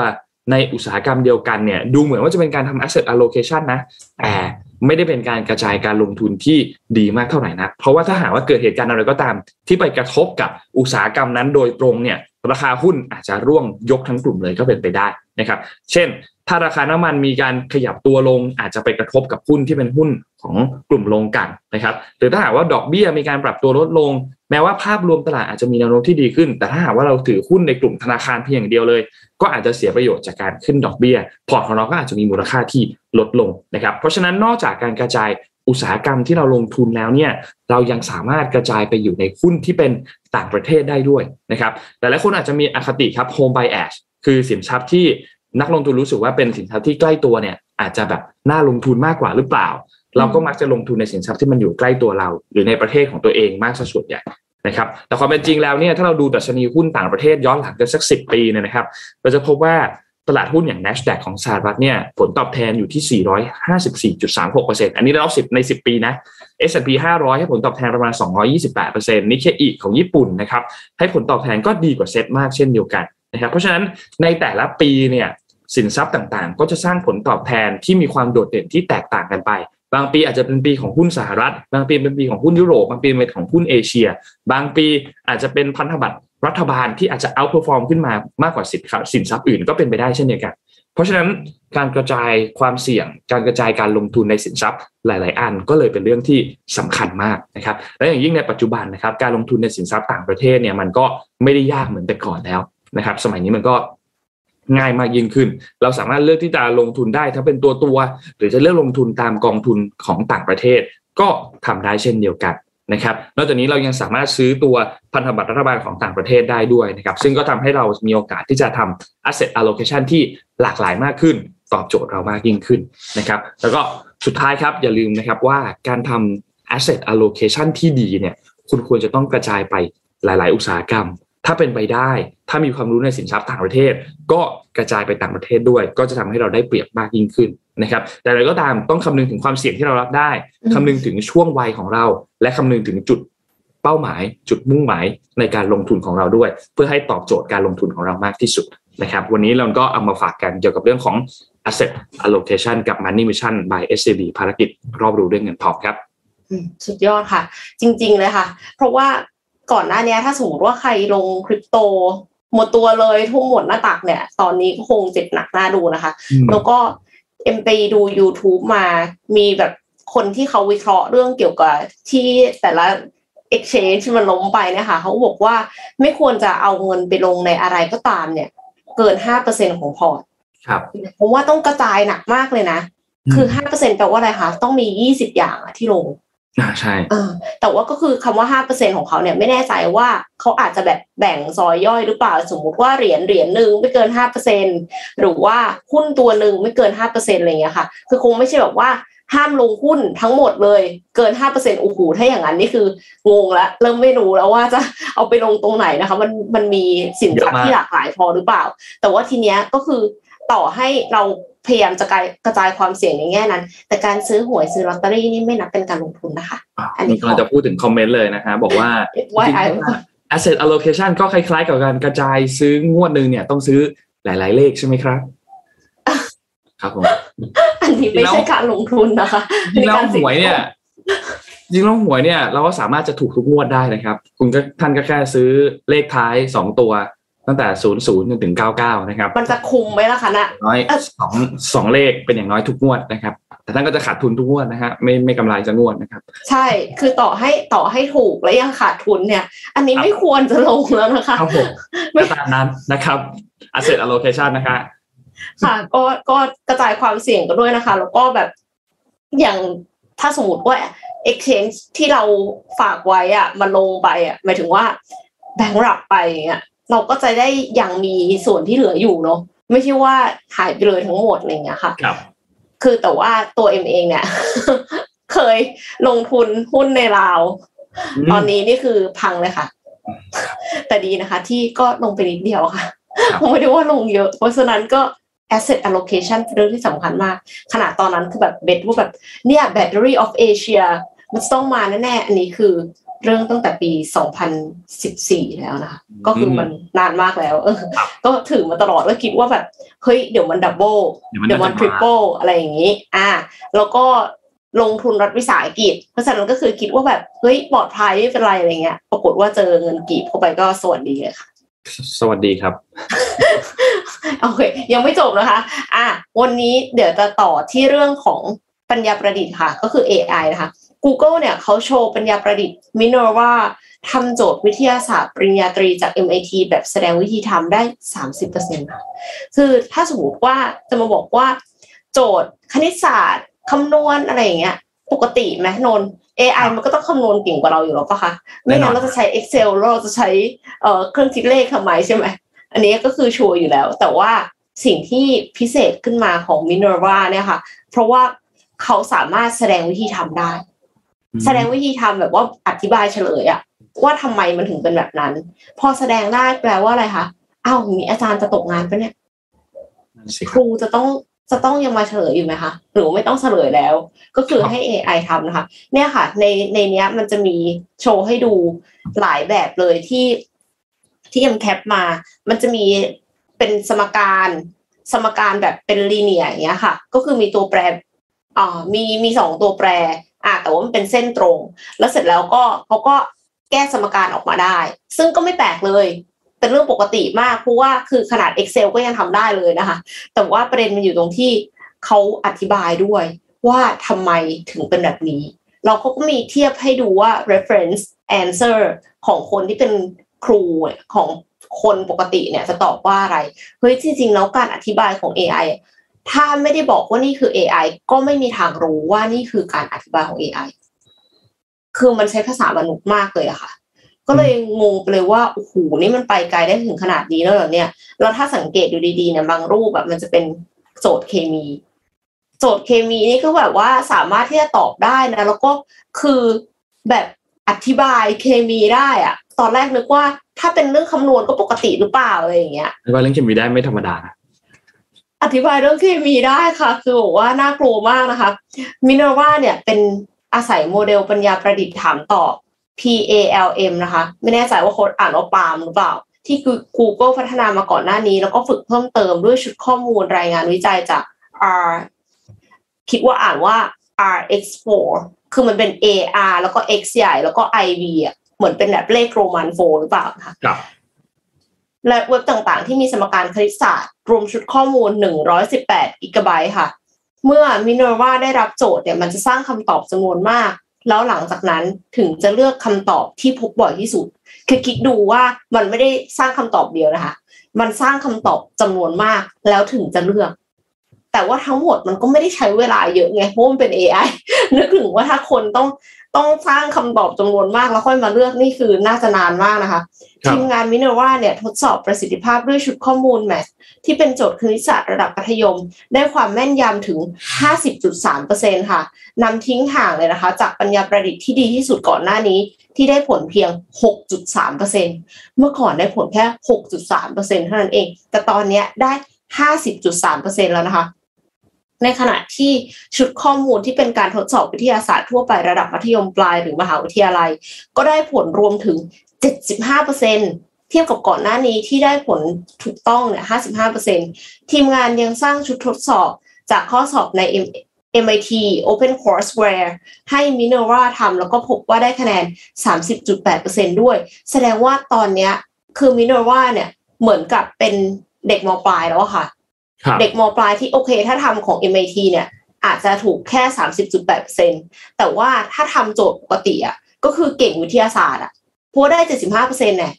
ในอุตสาหกรรมเดียวกันเนี่ยดูเหมือนว่าจะเป็นการทำ asset allocation นะ แต่ไม่ได้เป็นการกระจายการลงทุนที่ดีมากเท่าไหร่นะเพราะว่าถ้าหากว่าเกิดเหตุการณ์อะไรก็ตาม ที่ไปกระทบกับอุตสาหกรรมนั้นโดยตรงเนี่ยราคาหุ้นอาจจะร่วงยกทั้งกลุ่มเลยก็เป็นไปได้นะครับเช่น ถ้าราคาน้ำมันมีการขยับตัวลงอาจจะไปกระทบกับหุ้นที่เป็นหุ้นของกลุ่มโรงกันนะครับหรือถ้าหากว่าดอกเบี้ยมีการปรับตัวลดลง แม้ว่าภาพรวมตลาดอาจจะมีแนวโน้มที่ดีขึ้น แต่ถ้าหากว่าเราถือหุ้นในกลุ่มธนาคารเพียงอย่างเดียวเลย ก็อาจจะเสียประโยชน์จากการขึ้นดอกเบี้ย พอร์ตของเราก็อาจจะมีมูลค่าที่ลดลงนะครับ เพราะฉะนั้นนอกจากการกระจายอุตสาหกรรมที่เราลงทุนแล้วเนี่ยเรายังสามารถกระจายไปอยู่ในหุ้นที่เป็นต่างประเทศได้ด้วยนะครับแต่หลายคนอาจจะมีอคติครับ home bias คือสินทรัพย์ที่นักลงทุนรู้สึกว่าเป็นสินทรัพย์ที่ใกล้ตัวเนี่ยอาจจะแบบน่าลงทุนมากกว่าหรือเปล่า เราก็มักจะลงทุนในสินทรัพย์ที่มันอยู่ใกล้ตัวเรา หรือในประเทศของตัวเองมากส่วนใหญ่นะครับแต่ความเป็นจริงแล้วเนี่ยถ้าเราดูดัชนีหุ้นต่างประเทศย้อนหลังกันสักสิปีเนี่ยนะครับเราจะพบว่าตลาดหุ้นอย่าง NASDAQ ของสหรัฐเนี่ยผลตอบแทนอยู่ที่ 454.36%อันนี้รอบ10 ใน 10 ปีนะ S&P 500 ให้ผลตอบแทนประมาณ 228%นิเคอีของญี่ปุ่นนะครับให้ผลตอบแทนก็ดีกว่าเซ็ตมากเช่นเดียวกันนะครับเพราะฉะนั้นในแต่ละปีเนี่ยสินทรัพย์ต่างๆ ก็จะสร้างผลตอบแทนที่มีความโดดเด่นที่แตกต่างกันไป บางปีอาจจะเป็นปีของหุ้นสหรัฐ บางปีเป็นปีของหุ้นยุโรป บางปีเป็นของหุ้นเอเชีย บางปีอาจจะเป็นพันธบัตรรัฐบาลที่อาจจะ outperform ขึ้นมามากกว่าสินทรัพย์สินทรัพย์อื่นก็เป็นไปได้เช่นเดียวกัน เพราะฉะนั้นการกระจายความเสี่ยง การกระจายการลงทุนในสินทรัพย์หลาย ๆ อันก็เลยเป็นเรื่องที่สำคัญมากนะครับ และอย่างยิ่งในปัจจุบันนะครับ การลงทุนในสินทรัพย์ต่างประเทศเนี่ยมันก็ไม่ได้ยากเหมือนแต่ก่อนแล้วนะครับ สมัยนี้มันก็ ง่ายมากยิ่งขึ้น เราสามารถเลือกที่จะลงทุนได้ถ้าเป็นตัวตัวหรือจะเลือกลงทุนตามกองทุนของต่างประเทศ ก็ทำได้เช่นเดียวกันนะครับ นอกจากนี้เรายังสามารถซื้อตัวพันธบัตรรัฐบาลของต่างประเทศได้ด้วยนะครับ ซึ่งก็ทำให้เรามีโอกาสที่จะทำ asset allocation ที่หลากหลายมากขึ้น ตอบโจทย์เรามากยิ่งขึ้นนะครับ แล้วก็สุดท้ายครับอย่าลืมนะครับว่าการทำ asset allocation ที่ดีเนี่ยคุณควรจะต้องกระจายไปหลาย ๆ อุตสาหกรรม ถ้าเป็นไปได้ ถ้ามีความรู้ในสินทรัพย์ต่างประเทศ ก็กระจายไปต่างประเทศด้วย ก็จะทำให้เราได้เปรียบมากยิ่งขึ้นนะครับ แต่อะไรก็ตามต้องคำนึงถึงความเสี่ยงที่เรารับได้คำนึงถึงช่วงวัยของเรา และคำนึงถึงจุดเป้าหมาย จุดมุ่งหมายในการลงทุนของเราด้วย เพื่อให้ตอบโจทย์การลงทุนของเรามากที่สุดนะครับ วันนี้เราก็เอามาฝากกันเกี่ยวกับเรื่องของ asset allocation กับ money mission by SCB ภารกิจรอบรู้เรื่องเงินทองครับสุดยอดค่ะ จริง ๆ เลยค่ะ เพราะว่า ก่อนหน้านี้ถ้าสมมติว่าใครลงคริปโต หมดตัวเลยทุ่มหมดหน้าตักเนี่ย ตอนนี้ก็คงเจ็บหนักหน้าดูนะคะ แล้วก็เอ็มไปดู YouTube มามีแบบคนที่เขาวิเคราะห์เรื่องเกี่ยวกับที่แต่ละ exchange ที่มันล้มไปเนี่ยค่ะเขาบอกว่าไม่ควรจะเอาเงินไปลงในอะไรก็ตามเนี่ย เกินห้าเปอร์เซ็นของพอร์ตครับผมว่าต้องกระจายหนักมากเลยนะ คือห้าเปอร์เซ็นแปลว่าอะไรคะต้องมียี่สิบอย่างอะที่ลง อ่าใช่เออแต่ว่าก็คือคำว่าห้าเปอร์เซ็นของเขาเนี่ยไม่แน่ใจว่าเขาอาจจะแบบแบ่งซอยย่อยหรือเปล่า สมมุติว่าเหรียญเหรียญหนึ่งไม่เกินห้าเปอร์เซ็นหรือว่าหุ้นตัวหนึ่งไม่เกินห้าเปอร์เซ็นอะไรเงี้ยค่ะ คือคงไม่ใช่แบบว่าห้ามลงหุ้นทั้งหมดเลยเกินห้าเปอร์เซ็นต์โอ้โหถ้าอย่างนั้นนี่คืองงละเริ่มไม่รู้แล้วว่าจะเอาไปลงตรงไหนนะคะ มันมันมีสินทรัพย์ที่หลากหลายพอหรือเปล่า แต่ว่าทีเนี้ยก็คือต่อให้เรา พยายามจะกระจายความเสี่ยงในแง่นั้น แต่การซื้อหวยซื้อลอตเตอรี่นี่ไม่นับเป็นการลงทุนนะคะ อันนี้กำลังจะพูดถึงคอมเมนต์เลยนะคะบอกว่าว่าไอ้ asset allocation ก็คล้ายๆ กับการกระจายซื้องวดหนึ่งเนี่ยต้องซื้อหลาย ๆ เลขใช่ไหมครับ ครับผมอันนี้ไม่ใช่การลงทุนนะคะจริงแล้วหวยเนี่ยจริงแล้วหวยเนี่ยเราก็สามารถจะถูกทุกงวดได้นะครับ คุณก็ท่านก็แค่ซื้อเลขท้ายสองตัว ตั้งแต่ศูนย์ศูนย์จนถึงเก้าเก้านะครับ มันจะคุมไหมล่ะคะน่ะน้อยสองสองเลขเป็นอย่างน้อยทุกงวดนะครับ แต่ท่านก็จะขาดทุนทุกงวดนะฮะไม่ไม่กำไรจะงวดนะครับ ใช่คือต่อให้ต่อให้ถูกแล้วยังขาดทุนเนี่ย อันนี้ไม่ควรจะลงแล้วนะคะครับผมก็ตามนั้นนะครับ asset allocation นะคะค่ะก็ก็กระจายความเสี่ยงกันด้วยนะคะ แล้วก็แบบอย่างถ้าสมมติว่า exchange ที่เราฝากไว้อะมันลงไปอะหมายถึงว่าแบงค์รับไปอย่าง เงี้ยเราก็จะได้ยังมีส่วนที่เหลืออยู่เนาะไม่ใช่ว่าหายไปเลยทั้งหมดอะไรเงี้ยค่ะครับ คือแต่ว่าตัวเอ็มเองเนี่ย เคยลงทุนหุ้นในลาว ตอนนี้นี่คือพังเลยค่ะ แต่ดีนะคะ ที่ก็ลงไปนิดเดียวค่ะครับไม่ได้ว่าลงเยอะ เพราะฉะนั้นก็ asset allocation เป็นเรื่องที่สำคัญมากขนาดตอนนั้นคือแบบ bet ว่าแบบเนี่ย battery of Asia มันจะต้องมาแน่ๆ อันนี้คือ เรื่องตั้งแต่ปี 2014 แล้วนะคะก็คือมันนานมากแล้ว เออ ก็ถือมาตลอดว่าคิดว่าแบบ เฮ้ยเดี๋ยวมัน double เดี๋ยวมันเดี๋ยวมัน triple อะไรอย่างนี้ อ่า แล้วก็ลงทุนรัฐวิสาหกิจ เพราะฉะนั้นก็คือคิดว่าแบบ เฮ้ยปลอดภัยไม่เป็นไรอะไรเงี้ย ปรากฏว่าเจอเงินกีบเข้าไปก็สวัสดีเลยค่ะ สวัสดีครับโอเคยังไม่จบนะคะ อะวันนี้เดี๋ยวจะต่อที่เรื่องของปัญญาประดิษฐ์ค่ะ ก็คือ AI นะคะ Google เนี่ยเขาโชว์ปัญญาประดิษฐ์ Minerva ทำโจทย์วิทยาศาสตร์ปริญญาตรีจาก MIT แบบแสดงวิธีทำได้ 30%ค่ะคือถ้าสมมติว่าจะมาบอกว่า โจทย์คณิตศาสตร์คำนวณอะไรอย่างเงี้ยปกติไหมนนท์ AI มันก็ต้องคำนวณเก่งกว่าเราอยู่แล้วปะคะไม่งั้นเราจะใช้ Excel แล้วเราจะใช้เอ่อเครื่องคิดเลขทำไมใช่ไหมอันนี้ก็คือชัวร์อยู่แล้ว แต่ว่าสิ่งที่พิเศษขึ้นมาของ Minerva เนี่ยค่ะ เพราะว่าเขาสามารถแสดงวิธีทำได้ แสดงวิธีทำแบบว่าอธิบายเฉลยอะว่าทำไมมันถึงเป็นแบบนั้น พอแสดงได้แปลว่าอะไรคะอ้าวมีอาจารย์จะตกงานปะเนี่ยนั่นสิคครับรูจะต้องจะต้องยังมาเฉลยอยู่ไหมคะหรือว่าไม่ต้องเฉลยแล้ว ก็คือให้ AI ทำนะคะ เนี่ยค่ะ ในในเนี้ยมันจะมีโชว์ให้ดูหลายแบบเลยที่ที่ยังแคปมา มันจะมีเป็นสมการสมการแบบเป็นลีเนียอย่างเงี้ยค่ะ ก็คือมีตัวแปรอ่ามีมีสองตัวแปร อ่าแต่ว่ามันเป็นเส้นตรง แล้วเสร็จแล้วก็เขาก็แก้สมการออกมาได้ ซึ่งก็ไม่แปลกเลยเป็นเรื่องปกติมากเพราะว่าคือขนาด Excel ก็ยังทำได้เลยนะคะ แต่ว่าประเด็นมันอยู่ตรงที่เขาอธิบายด้วยว่าทำไมถึงเป็นแบบนี้ เราก็มีเทียบให้ดูว่า reference answer ของคนที่เป็นครูของคนปกติเนี่ยจะตอบว่าอะไร เฮ้ยจริงๆ แล้วการอธิบายของ AI ถ้าไม่ได้บอกว่านี่คือ AI ก็ไม่มีทางรู้ว่านี่คือการอธิบายของ AI คือมันใช้ภาษามนุษย์มากเลยอะค่ะ ก็เลยงงไปเลยว่าโอ้โหนี่มันไปไกลได้ถึงขนาดนี้แล้วเหรอเนี่ยแล้วถ้าสังเกตดูดีๆเนี่ยบางรูปแบบมันจะเป็นโจทย์เคมี โจทย์เคมีนี่ก็แบบว่าสามารถที่จะตอบได้นะ แล้วก็คือแบบอธิบายเคมีได้อะตอนแรกนึกว่า ถ้าเป็นเรื่องคำนวณก็ปกติหรือเปล่าอะไรอย่างเงี้ยว่าเรื่องเคมีได้ไม่ธรรมดานะ อธิบายเรื่องเคมีได้ค่ะ คือบอกว่าน่ากลัวมากนะคะ มิน e r ว a เนี่ยเป็นอาศัยโมเดลปัญญาประดิษฐ์ถามตอบ PALM นะคะ ไม่แน่ใจว่าค้ดอ่านว่าปาล์มหรือเปล่า ที่คือ Google พัฒนามาก่อนหน้านี้ แล้วก็ฝึกเพิ่มเติมด้วยชุดข้อมูลรายงานวิจัยจาก R คิดว่าอ่านว่า RX4 คือมันเป็น AR แล้วก็ X ใหญ่แล้วก็ IV อะเหมือนเป็นแบบเลขโรมันโฟหรือเปล่าคะ และเว็บต่างๆ ที่มีสมการคณิตศาสตร์ รวมชุดข้อมูล 118กิกะไบต์ค่ะ เมื่อ Minerva ได้รับโจทย์เนี่ยมันจะสร้างคำตอบจำนวนมาก แล้วหลังจากนั้นถึงจะเลือกคำตอบที่พบบ่อยที่สุด คือคิดดูว่ามันไม่ได้สร้างคำตอบเดียวนะคะ มันสร้างคำตอบจำนวนมากแล้วถึงจะเลือกแต่ว่าทั้งหมดมันก็ไม่ได้ใช้เวลาเยอะไงเพราะมันเป็น AI นึกถึงว่าถ้าคนต้อง ต้องสร้างคำตอบจำนวนมากแล้วค่อยมาเลือกนี่คือน่าจะนานมากนะคะครับทีมงานมิน e r ว a เนี่ยทดสอบประสิทธิภาพด้วยชุดข้อมูลแมทที่เป็นโจทย์คณิตศาสตร์ระดับมัธยม ได้ความแม่นยำถึง 50.3%ค่ะนำทิ้งห่างเลยนะคะ จากปัญญาประดิษฐ์ที่ดีที่สุดก่อนหน้านี้ ที่ได้ผลเพียง 6.3%เมื่อก่อนได้ผลแค่ 6.3%เท่านั้นเอง แต่ตอนเนี้ยได้ 50.3%แล้วนะคะ ในขณะที่ชุดข้อมูลที่เป็นการทดสอบวิทยาศาสตร์ทั่วไประดับมัธยมปลายหรือมหาวิทยาลัย ก็ได้ผลรวมถึง 75%เทียบกับก่อนหน้านี้ที่ได้ผลถูกต้องเนี่ย 55%ทีมงานยังสร้างชุดทดสอบจากข้อสอบใน MIT Open Courseware ให้ Minerva ทำแล้วก็พบว่าได้คะแนน 30.8%ด้วย แสดงว่าตอนนี้คือ Minerva เนี่ยเหมือนกับเป็นเด็กมปลายแล้วค่ะ เด็กมปลายที่โอเค ถ้าทำของ MIT เนี่ยอาจจะถูกแค่สามสิบจุดแปดเปอร์เซ็นแต่ว่าถ้าทำโจทย์ปกติอะก็คือเก่งวิทยาศาสตร์อะเพราะได้เจ็ดสิบห้าเปอร์เซ็นต์เนี่ย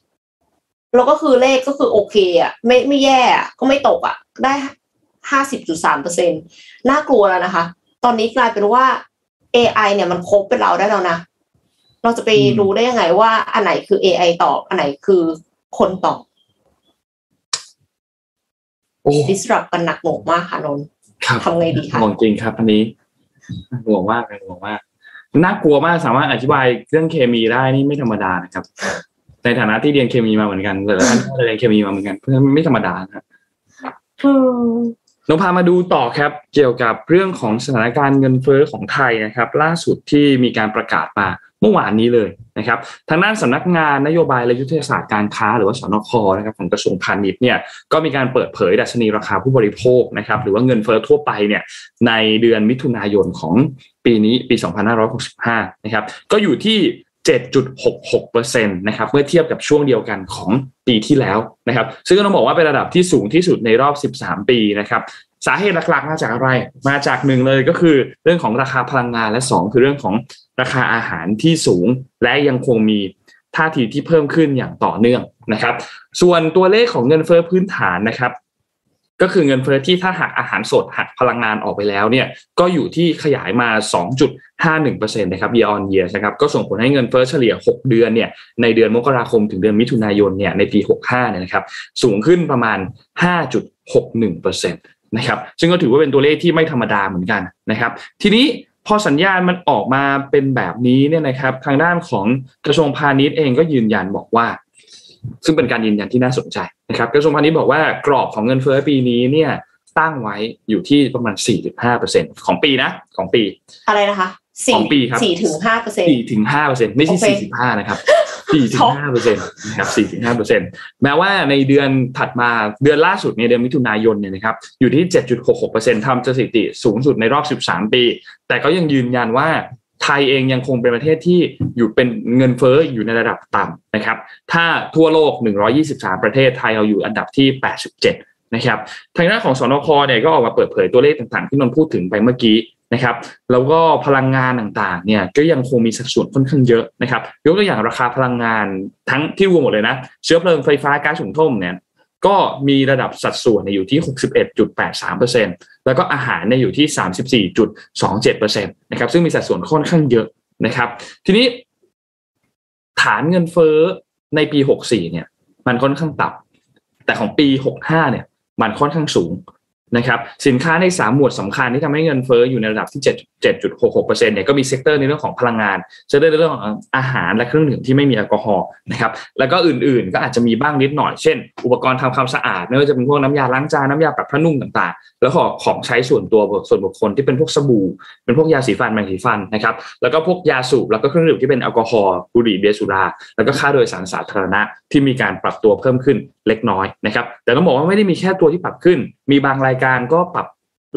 แล้วก็คือเลขก็คือโอเคอะไม่ไม่แย่ก็ไม่ตกอะได้ห้าสิบจุดสามเปอร์เซ็นน่ากลัวแล้วนะคะ ตอนนี้กลายเป็นว่า AI เนี่ยมันครบเป็นเราได้แล้วนะ เราจะไปรู้ได้ยังไงว่าอันไหนคือ AI ตอบ อันไหนคือคนตอบ โอ้ disrupt กันหนักหน่วงมากค่ะนนท์ครับทำไงดีคะห่วงจริงครับอันนี้ห่วงมากเลยห่วงมากน่ากลัวมากสามารถอธิบายเรื่องเคมีได้นี่ไม่ธรรมดานะครับ ในฐานะที่เรียนเคมีมาเหมือนกันแต่ละท่านก็เรียนเคมีมาเหมือนกันเพราะฉะนั้นไม่ธรรมดานะครับอืมเราพามาดูต่อครับ เกี่ยวกับเรื่องของสถานการณ์เงินเฟ้อของไทยนะครับ ล่าสุดที่มีการประกาศมา เมื่อวานนี้เลยนะครับทางด้านสำนักงานนโยบายและยุทธศาสตร์การค้าหรือว่าสนคนะครับของกระทรวงพาณิชย์เนี่ยก็มีการเปิดเผยดัชนีราคาผู้บริโภคนะครับหรือว่าเงินเฟ้อทั่วไปเนี่ยในเดือนมิถุนายนของปีนี้ปี 2565 นะครับก็อยู่ที่7.66%นะครับเมื่อเทียบกับช่วงเดียวกันของปีที่แล้วนะครับซึ่งก็ต้องบอกว่าเป็นระดับที่สูงที่สุดในรอบ 13 ปีนะครับสาเหตุหลักๆมาจากอะไร มาจากหนึ่งเลยก็คือเรื่องของราคาพลังงานและสองคือเรื่องของ ราคาอาหารที่สูงและยังคงมีท่าทีที่เพิ่มขึ้นอย่างต่อเนื่องนะครับ ส่วนตัวเลขของเงินเฟ้อพื้นฐานนะครับ ก็คือเงินเฟ้อที่ถ้าหักอาหารสดหักพลังงานออกไปแล้วเนี่ยก็อยู่ที่ขยายมา 2.51%นะครับ year on year นะครับก็ส่งผลให้เงินเฟ้อเฉลี่ย 6 เดือนเนี่ยในเดือนมกราคมถึงเดือนมิถุนายนเนี่ยในปี 65เนี่ยนะครับสูงขึ้นประมาณ 5.61%นะครับซึ่งก็ถือว่าเป็นตัวเลขที่ไม่ธรรมดาเหมือนกันนะครับ ทีนี้ พอสัญญาณมันออกมาเป็นแบบนี้เนี่ยนะครับ ทางด้านของกระทรวงพาณิชย์เองก็ยืนยันบอกว่า ซึ่งเป็นการยืนยันที่น่าสนใจนะครับ กระทรวงพาณิชย์บอกว่ากรอบของเงินเฟ้อปีนี้เนี่ยตั้งไว้อยู่ที่ประมาณ 4.5%ของปีนะของปี อะไรนะคะของปีครับสี่ถึงห้าเปอร์เซ็นต์4ถึง5%ไม่ใช่โอเค45นะครับ 4ถึง5%นะครับ4ถึง5%แม้ว่าในเดือนถัดมาเดือนล่าสุดในยเดือนมิถุนายนเนี่ยนะครับอยู่ที่ 7.66%ทำสถิติสูงสุดในรอบ 13 ปี แต่ก็ยังยืนยันว่าไทยเองยังคงเป็นประเทศที่อยู่เป็นเงินเฟ้ออยู่ในระดับต่ำนะครับ ถ้าทั่วโลก 123 ประเทศไทยเราอยู่อันดับที่ 87 นะครับ ทางด้านของสนคเนี่ยก็ออกมาเปิดเผยตัวเลขต่างๆ ที่นนท์พูดถึงไปเมื่อกี้ นะครับ แล้วก็พลังงานต่างๆ เนี่ยก็ยังคงมีสัดส่วนค่อนข้างเยอะนะครับ ยกตัวอย่างราคาพลังงานทั้งที่รวมหมดเลยนะ เชื้อเพลิงไฟฟ้าก๊าซหุงต้มเนี่ยก็มีระดับสัดส่วนเนี่ยอยู่ที่ 61.83%แล้วก็อาหารเนี่ยอยู่ที่ 34.27%นะครับซึ่งมีสัดส่วนค่อนข้างเยอะนะครับ ทีนี้ ฐานเงินเฟ้อในปี 64 เนี่ย มันค่อนข้างต่ำแต่ของปี 65 เนี่ย มันค่อนข้างสูง นะครับสินค้าในสามหมวดสำคัญที่ทำให้เงินเฟ้ออยู่ในระดับที่7.66%เนี่ยก็มี sector ในเรื่องของพลังงาน sector ในเรื่องของอาหารและเครื่องดื่มที่ไม่มีแอลกอฮอล์นะครับแล้วก็อื่นๆ ก็อาจจะมีบ้างนิดหน่อยเช่น อุปกรณ์ทำความสะอาดไม่ว่าจะเป็นพวกน้ำยาล้างจานน้ำยาปรับผ้านุ่มต่างๆ แล้วก็ของใช้ส่วนตัวส่วนบุคคลที่เป็นพวกสบู่ เป็นพวกยาสีฟันแปรงสีฟันนะครับแล้วก็พวกยาสูบแล้วก็เครื่องดื่มที่เป็นแอลกอฮอล์บุหรี่เบียร์สุรา แล้วก็ค่าโดยสารสาธารณะที่มีการปรับตัวเพิ่มขึ้นเล็กน้อยนะครับแต่ต้องบอกว่าไม่ได้มีแค่ตัวที่ปรับขึ้น มีบางรายการก็ปรับ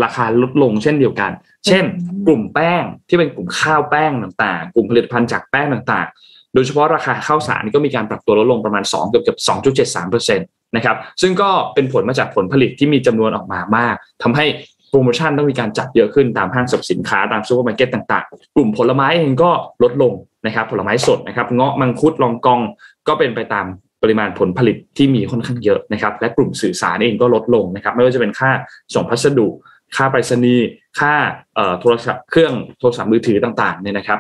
ราคาลดลงเช่นเดียวกัน เช่น กลุ่มแป้งที่เป็นกลุ่มข้าวแป้งต่างๆ กลุ่มผลิตภัณฑ์จากแป้งต่างๆ โดยเฉพาะราคาข้าวสารก็มีการปรับตัวลดลงประมาณ2เกือบเกือบ2.73%นะครับซึ่งก็เป็นผลมาจากผลผลิตที่มีจำนวนออกมามากทำให้โปรโมชั่นต้องมีการจัดเยอะขึ้นตามห้างสรรพสินค้าตามซูเปอร์มาร์เก็ตต่างๆ กลุ่มผลไม้เองก็ลดลงนะครับผลไม้สดนะครับเงาะมังคุดลองกองก็เป็นไปตามปริมาณผลผลิตที่มีค่อนข้างเยอะนะครับและกลุ่มสื่อสารเองก็ลดลงนะครับไม่ว่าจะเป็นค่าส่งพัสดุ ค่าไปรษณีย์ค่าโทรศัพท์เครื่องโทรศัพท์มือถือต่างๆเนี่ยนะครับ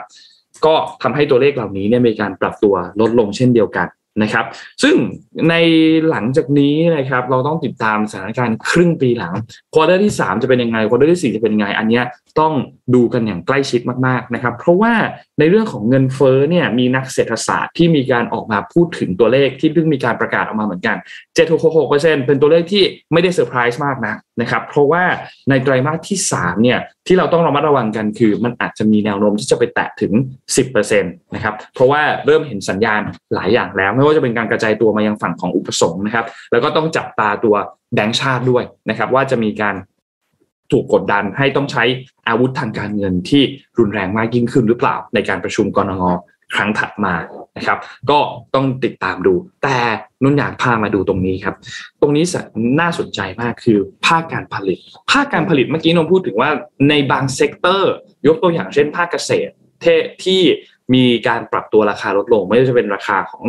ก็ทำให้ตัวเลขเหล่านี้เนี่ยมีการปรับตัวลดลงเช่นเดียวกัน นะครับ ซึ่งในหลังจากนี้นะครับเราต้องติดตามสถานการณ์ครึ่งปีหลัง quarter ที่ 3 จะเป็นยังไง quarter ที่ 4 จะเป็นยังไง อันนี้ต้องดูกันอย่างใกล้ชิดมากๆนะครับเพราะว่าในเรื่องของเงินเฟ้อเนี่ยมีนักเศรษฐศาสตร์ที่มีการออกมาพูดถึงตัวเลขที่เพิ่งมีการประกาศออกมาเหมือนกัน 7.66%เป็นตัวเลขที่ไม่ได้เซอร์ไพรส์มากนะนะครับเพราะว่าในไตรมาสที่3เนี่ยที่เราต้องระมัดระวังกันคือ มันอาจจะมีแนวโน้มที่จะไปแตะถึง 10%นะครับเพราะว่าเริ่มเห็นสัญญาณหลายอย่างแล้วไม่ว่าจะเป็นการกระจายตัวมายังฝั่งของอุปสงค์นะครับ แล้วก็ต้องจับตาตัวแบงก์ชาติด้วยนะครับ ว่าจะมีการถูกกดดันให้ต้องใช้อาวุธทางการเงินที่รุนแรงมากยิ่งขึ้นหรือเปล่า ในการประชุมกรงงครั้งถัดมานะครับ ก็ต้องติดตามดู แต่นุ่นอยากพามาดูตรงนี้ครับ ตรงนี้น่าสนใจมากคือภาคการผลิต ภาคการผลิตเมื่อกี้นนพูดถึงว่าในบาง sector ยกตัวอย่างเช่นภาคเกษตรที่ มีการปรับตัวราคาลดลง ไม่ว่าจะเป็นราคาของ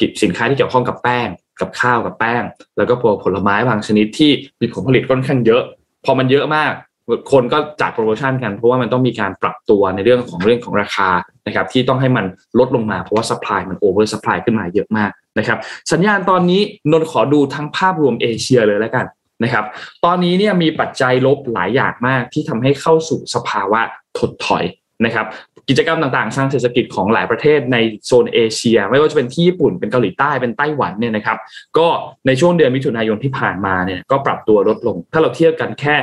กิจสินค้าที่เกี่ยวข้องกับแป้ง กับข้าวกับแป้ง แล้วก็พวกผลไม้บางชนิดที่มีผลผลิตค่อนข้างเยอะ พอมันเยอะมากคนก็จัดโปรโมชั่นกันเพราะว่ามันต้องมีการปรับตัวในเรื่องของเรื่องของราคานะครับที่ต้องให้มันลดลงมาเพราะว่าสป라이มันโอเวอร์สป라이ขึ้นมาเยอะมากนะครับสัญญาณตอนนี้นนขอดูทั้งภาพรวมเอเชียเลยแล้วกันนะครับตอนนี้เนี่ยมีปัจจัยลบหลายอย่างมากที่ทำให้เข้าสู่สภาวะถดถอยนะครับ กิจกรรมต่างๆทางเศรษฐกิจของหลายประเทศในโซนเอเชีย ไม่ว่าจะเป็นที่ญี่ปุ่นเป็นเกาหลีใต้เป็นไต้หวันเนี่ยนะครับก็ในช่วงเดือนมิถุนายนที่ผ่านมาเนี่ยก็ปรับตัวลดลง ถ้าเราเทียบกันแค่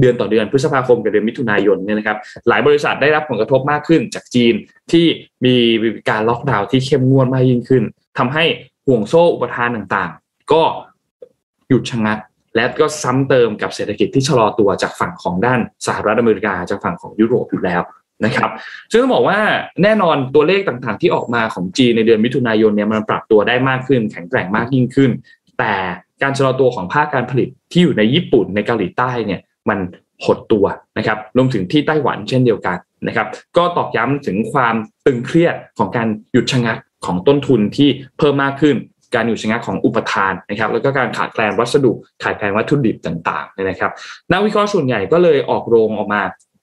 เดือนต่อเดือนพฤษภาคมกับเดือนมิถุนายนเนี่ยนะครับหลายบริษัทได้รับผลกระทบมากขึ้นจากจีนที่มีการล็อกดาวน์ที่เข้มงวดมากยิ่งขึ้นทำให้ห่วงโซ่อุปทานต่างๆ ก็หยุดชะงักและก็ซ้ำเติมกับเศรษฐกิจที่ชะลอตัวจากฝั่งของด้านสหรัฐอเมริกาจากฝั่งของยุโรปอยู่แล้ว นะครับซึ่งต้องบอกว่าแน่นอนตัวเลขต่างๆ ที่ออกมาของจีนในเดือนมิถุนายนเนี่ยมันปรับตัวได้มากขึ้น แข็งแกร่งมากยิ่งขึ้น แต่การชะลอตัวของภาคการผลิตที่อยู่ในญี่ปุ่นในเกาหลีใต้เนี่ยมันหดตัวนะครับรวมถึงที่ไต้หวันเช่นเดียวกันนะครับ ก็ตอกย้ำถึงความตึงเครียดของการหยุดชะงักของต้นทุนที่เพิ่มมากขึ้น การหยุดชะงักของอุปทานนะครับ แล้วก็การขาดแคลนวัสดุขาดแคลนวัตถุดิบต่างๆนะครับ นักวิเคราะห์ส่วนใหญ่ก็เลยออกโรงออกมา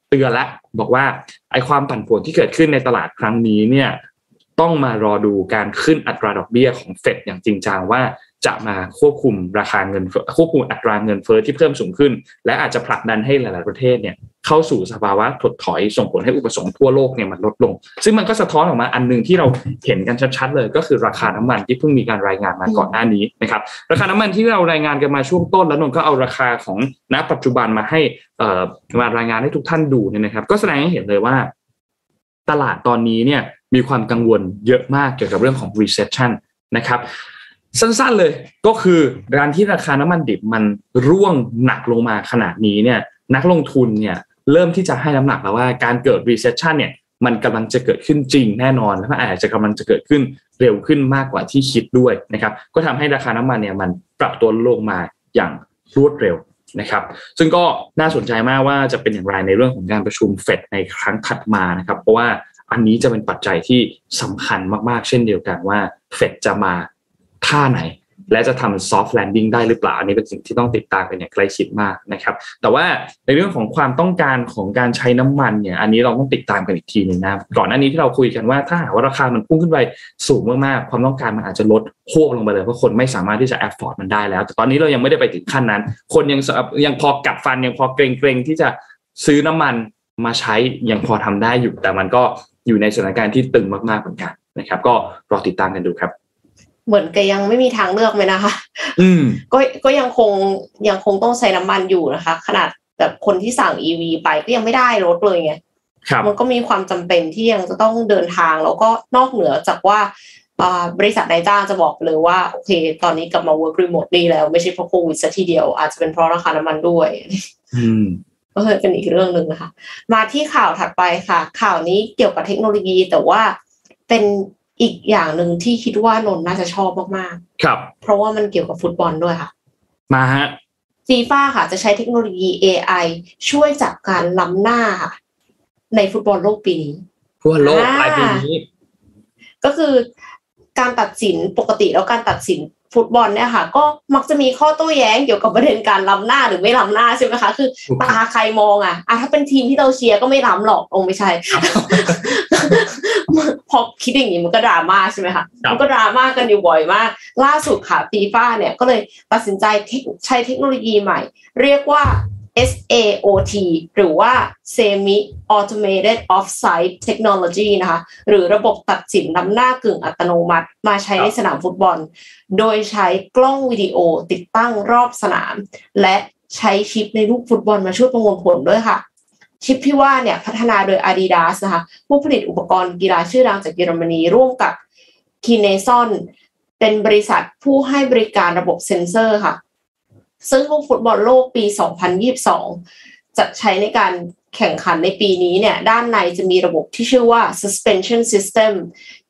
เตือนและบอกว่าไอความปั่นป่วนที่เกิดขึ้นในตลาดครั้งนี้เนี่ยต้องมารอดูการขึ้นอัตราดอกเบี้ยของเฟดอย่างจริงจังว่าจะมาควบคุมราคาเงินควบคุมอัตราเงินเฟอ้อที่เพิ่มสูงขึ้น และอาจจะผลักดันให้หลาย ๆ ประเทศเนี่ย เข้าสู่สภาวะถดถอยส่งผลให้อุปสงค์ทั่วโลกเนี่ยมันลดลง ซึ่งมันก็สะท้อนออกมาอันนึงที่เราเห็นกันชัดๆเลยก็คือราคาน้ำมันที่เพิ่งมีการรายงานมาก่อนหน้านี้นะครับราคาน้ำมันที่เรารายงานกันมาช่วงต้น แล้วนนก็เอาราคาของณปัจจุบันมาให้มารายงานให้ทุกท่านดูเนี่ยนะครับ ก็แสดงให้เห็นเลยว่า ตลาดตอนนี้เนี่ยมีความกังวลเยอะมากเกี่ยวกับเรื่องของ recession นะครับสั้นๆเลยก็คือการที่ราคาน้ำมันดิบมันร่วงหนักลงมาขนาดนี้เนี่ยนักลงทุนเนี่ย เริ่มที่จะให้น้ำหนักแล้วว่าการเกิด recession เนี่ยมันกำลังจะเกิดขึ้นจริงแน่นอนและอาจจะกำลังจะเกิดขึ้นเร็วขึ้นมากกว่าที่คิดด้วยนะครับก็ทำให้ราคาน้ำมันเนี่ยมันปรับตัวลงมาอย่างรวดเร็วนะครับซึ่งก็น่าสนใจมากว่าจะเป็นอย่างไรในเรื่องของการประชุมเฟดในครั้งถัดมานะครับเพราะว่าอันนี้จะเป็นปัจจัยที่สำคัญมากๆ เช่นเดียวกันว่าเฟดจะมาท่าไหน และจะทำ soft landing ได้หรือเปล่าอันนี้เป็นสิ่งที่ต้องติดตามกันอย่างใกล้ชิดมากนะครับ แต่ว่าในเรื่องของความต้องการของการใช้น้ำมันเนี่ยอันนี้เราต้องติดตามกันอีกทีหนึ่งนะก่อนหน้านี้ที่เราคุยกันว่าถ้าหากว่าราคามันพุ่งขึ้นไปสูงมากๆความต้องการมันอาจจะลดฮวบลงไปเลยเพราะคนไม่สามารถที่จะ afford มันได้แล้ว แต่ตอนนี้เรายังไม่ได้ไปถึงขั้นนั้น คนยังยังพอกัดฟันยังพอเกร็งๆที่จะซื้อน้ำมันมาใช้ยังพอทำได้อยู่ แต่มันก็อยู่ในสถานการณ์ที่ตึงมากๆเหมือนกันนะครับ ก็รอติดตามกันดูครับ เหมือนกยังไม่มีทางเลือกเลยนะคะ อืมก็ก็ยังคงยังคงต้องใช้น้ำมันอยู่นะคะ ขนาดแบบคนที่สั่งอีวีไปก็ยังไม่ได้รถเลยไงมันก็มีความจำเป็นที่ยังจะต้องเดินทางแล้วก็นอกเหนือจากว่าบริษัทนายจ้างจะบอกเลยว่าโอเค ตอนนี้กลับมา work remote ดีแล้วไม่ใช่เพราะโควิดซะทีเดียว อาจจะเป็นเพราะราคาน้ำมันด้วยอืมก็เลยเป็นอีกเรื่องหนึ่งนะคะ มาที่ข่าวถัดไปค่ะ ข่าวนี้เกี่ยวกับเทคโนโลยีแต่ว่าเป็น อีกอย่างหนึ่งที่คิดว่านนน่าจะชอบมากๆ ครับ เพราะว่ามันเกี่ยวกับฟุตบอลด้วยค่ะ มาฮะฟีฟ่าค่ะ จะใช้เทคโนโลยี AI ช่วยจับการล้ำหน้าในฟุตบอลโลกปีนี้ฟุตบอลโลกปลายปีนี้ ก็คือการตัดสินปกติแล้วการตัดสิน ฟุตบอลเนี่ยค่ะ ก็มักจะมีข้อโต้แย้งเกี่ยวกับประเด็นการล้ำหน้าหรือไม่ล้ำหน้าใช่ไหมคะคือตาใครมองอะอะถ้าเป็นทีมที่เราเชียร์ก็ไม่ล้ำหรอกองไม่ใช่พอคิดอย่างนี้มันก็ดราม่าใช่ไหมคะมันก็ดราม่ากันอยู่บ่อยมากล่าสุดค่ะฟีฟ่าเนี่ยก็เลยตัดสินใจใช้เทคโนโลยีใหม่ เรียกว่า SAOT หรือว่า Semi Automated Offside Technology นะคะ หรือระบบตัดสินนำหน้ากึ่งอัตโนมัติ มาใช้ในสนามฟุตบอล โดยใช้กล้องวิดีโอติดตั้งรอบสนาม และใช้ชิปในลูกฟุตบอลมาช่วยประมวลผลด้วยค่ะ ชิปที่ว่าเนี่ยพัฒนาโดย Adidas นะคะ ผู้ผลิตอุปกรณ์กีฬาชื่อดังจากเยอรมนีร่วมกับ k i n e s o n เป็นบริษัทผู้ให้บริการระบบเซ็นเซอร์ค่ะ ซึ่งลูกฟุตบอลโลกปี 2022 จะใช้ในการแข่งขันในปีนี้เนี่ย ด้านในจะมีระบบที่ชื่อว่า suspension system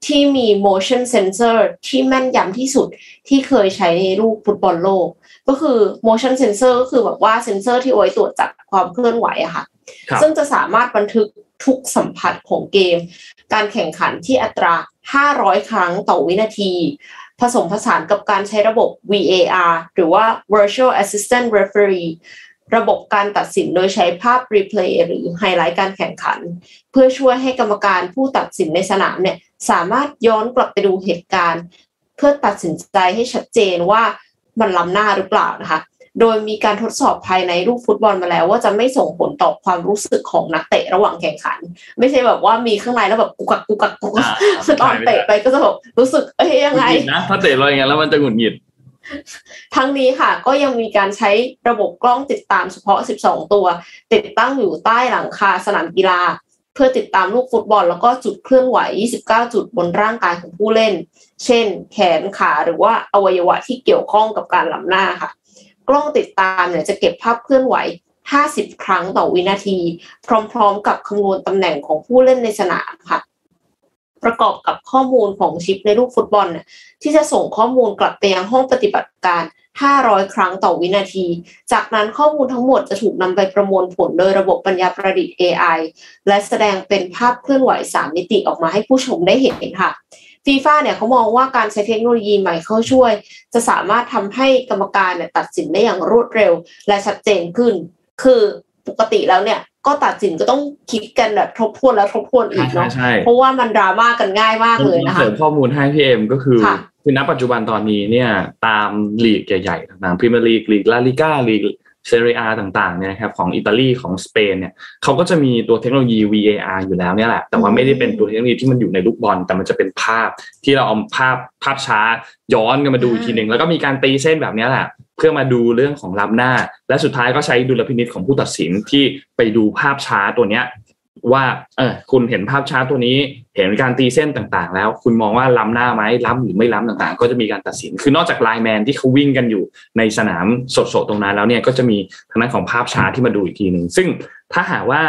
ที่มี motion sensor ที่แม่นยำที่สุดที่เคยใช้ในลูกฟุตบอลโลก ก็คือ motion sensor ก็คือแบบว่าเซนเซอร์ที่ไว้ตรวจจับความเคลื่อนไหวอะค่ะครับซึ่งจะสามารถบันทึกทุกสัมผัสของเกม การแข่งขันที่อัตรา 500 ครั้งต่อวินาที ผสมผสานกับการใช้ระบบ VAR หรือว่า Virtual Assistant Referee ระบบการตัดสินโดยใช้ภาพ replay หรือไฮไลท์การแข่งขัน เพื่อช่วยให้กรรมการผู้ตัดสินในสนามเนี่ยสามารถย้อนกลับไปดูเหตุการณ์ เพื่อตัดสินใจให้ชัดเจนว่ามันล้ำหน้าหรือเปล่านะคะ โดยมีการทดสอบภายในลูกฟุตบอลมาแล้ว ว่าจะไม่ส่งผลต่อความรู้สึกของนักเตะระหว่างแข่งขัน ไม่ใช่แบบว่ามีข้างในแล้วแบบกุกกักกุกกักกุกกักคือตอนเตะไปก็จะแบบรู้สึกเอ้ยยังไงหงุดหงิดนะถ้าเตะเราอย่างนั้นแล้วมันจะหงุดหงิดทั้งนี้ค่ะก็ยังมีการใช้ระบบกล้องติดตามเฉพาะ 12 ตัว ติดตั้งอยู่ใต้หลังคาสนามกีฬา เพื่อติดตามลูกฟุตบอล แล้วก็จุดเคลื่อนไหว 29 จุดบนร่างกายของผู้เล่น เช่น แขนขาหรือว่าอวัยวะที่เกี่ยวข้องกับการล้ำหน้าค่ะ กล้องติดตามเนี่ยจะเก็บภาพเคลื่อนไหว 50 ครั้งต่อวินาที พร้อมๆ กับคำนวณตำแหน่งของผู้เล่นในสนามค่ะ ประกอบกับข้อมูลของชิปในลูกฟุตบอลเนี่ยที่จะส่งข้อมูลกลับไปยังห้องปฏิบัติการ 500 ครั้งต่อวินาที จากนั้นข้อมูลทั้งหมดจะถูกนำไปประมวลผลโดยระบบปัญญาประดิษฐ์ AI และแสดงเป็นภาพเคลื่อนไหว 3 มิติออกมาให้ผู้ชมได้เห็นค่ะ ฟีฟ่าเนี่ยเขามองว่าการใช้เทคโนโลยีใหม่เข้าช่วย จะสามารถทำให้กรรมการเนี่ยตัดสินได้อย่างรวดเร็ว และชัดเจนขึ้น คือปกติแล้วเนี่ยก็ตัดสินก็ต้องคิดกันแบบทบทวนแล้วทบทวนอีใช่กใช่เนาะใช่เพราะว่ามันดราม่ากันง่ายมากเลยนะเสคะริมข้อมูลให้พี่เอ็มก็คือค่ะคือณปัจจุบันตอนนี้เนี่ยตามลีกใหญ่ๆต่างๆพรีเมียร์ลีกลีกลาลิก้าลีก เซเรียต่างๆเนี่ยนะครับของอิตาลีของสเปนเนี่ยเขาก็จะมีตัวเทคโนโลยี VAR อยู่แล้วเนี่ยแหละแต่ว่าไม่ได้เป็นตัวเทคโนโลยีที่มันอยู่ในลูกบอล แต่มันจะเป็นภาพที่เราเอาภาพภาพช้าย้อนกันมาดูอีกทีหนึ่งแล้วก็มีการตีเส้นแบบนี้แหละเพื่อมาดูเรื่องของล้ำหน้า และสุดท้ายก็ใช้ดุลพินิจของผู้ตัดสินที่ไปดูภาพช้าตัวเนี้ย ว่าเออคุณเห็นภาพช้าตัวนี้ เห็นการตีเส้นต่างๆ แล้ว คุณมองว่าล้ำหน้าไหมล้ำหรือไม่ล้ำต่างๆ ก็จะมีการตัดสิน คือนอกจากไลน์แมนที่เขาวิ่งกันอยู่ในสนามสดๆตรงนั้นแล้วเนี่ยก็จะมีทางด้านของภาพช้าที่มาดูอีกทีหนึ่งซึ่งถ้าหากว่า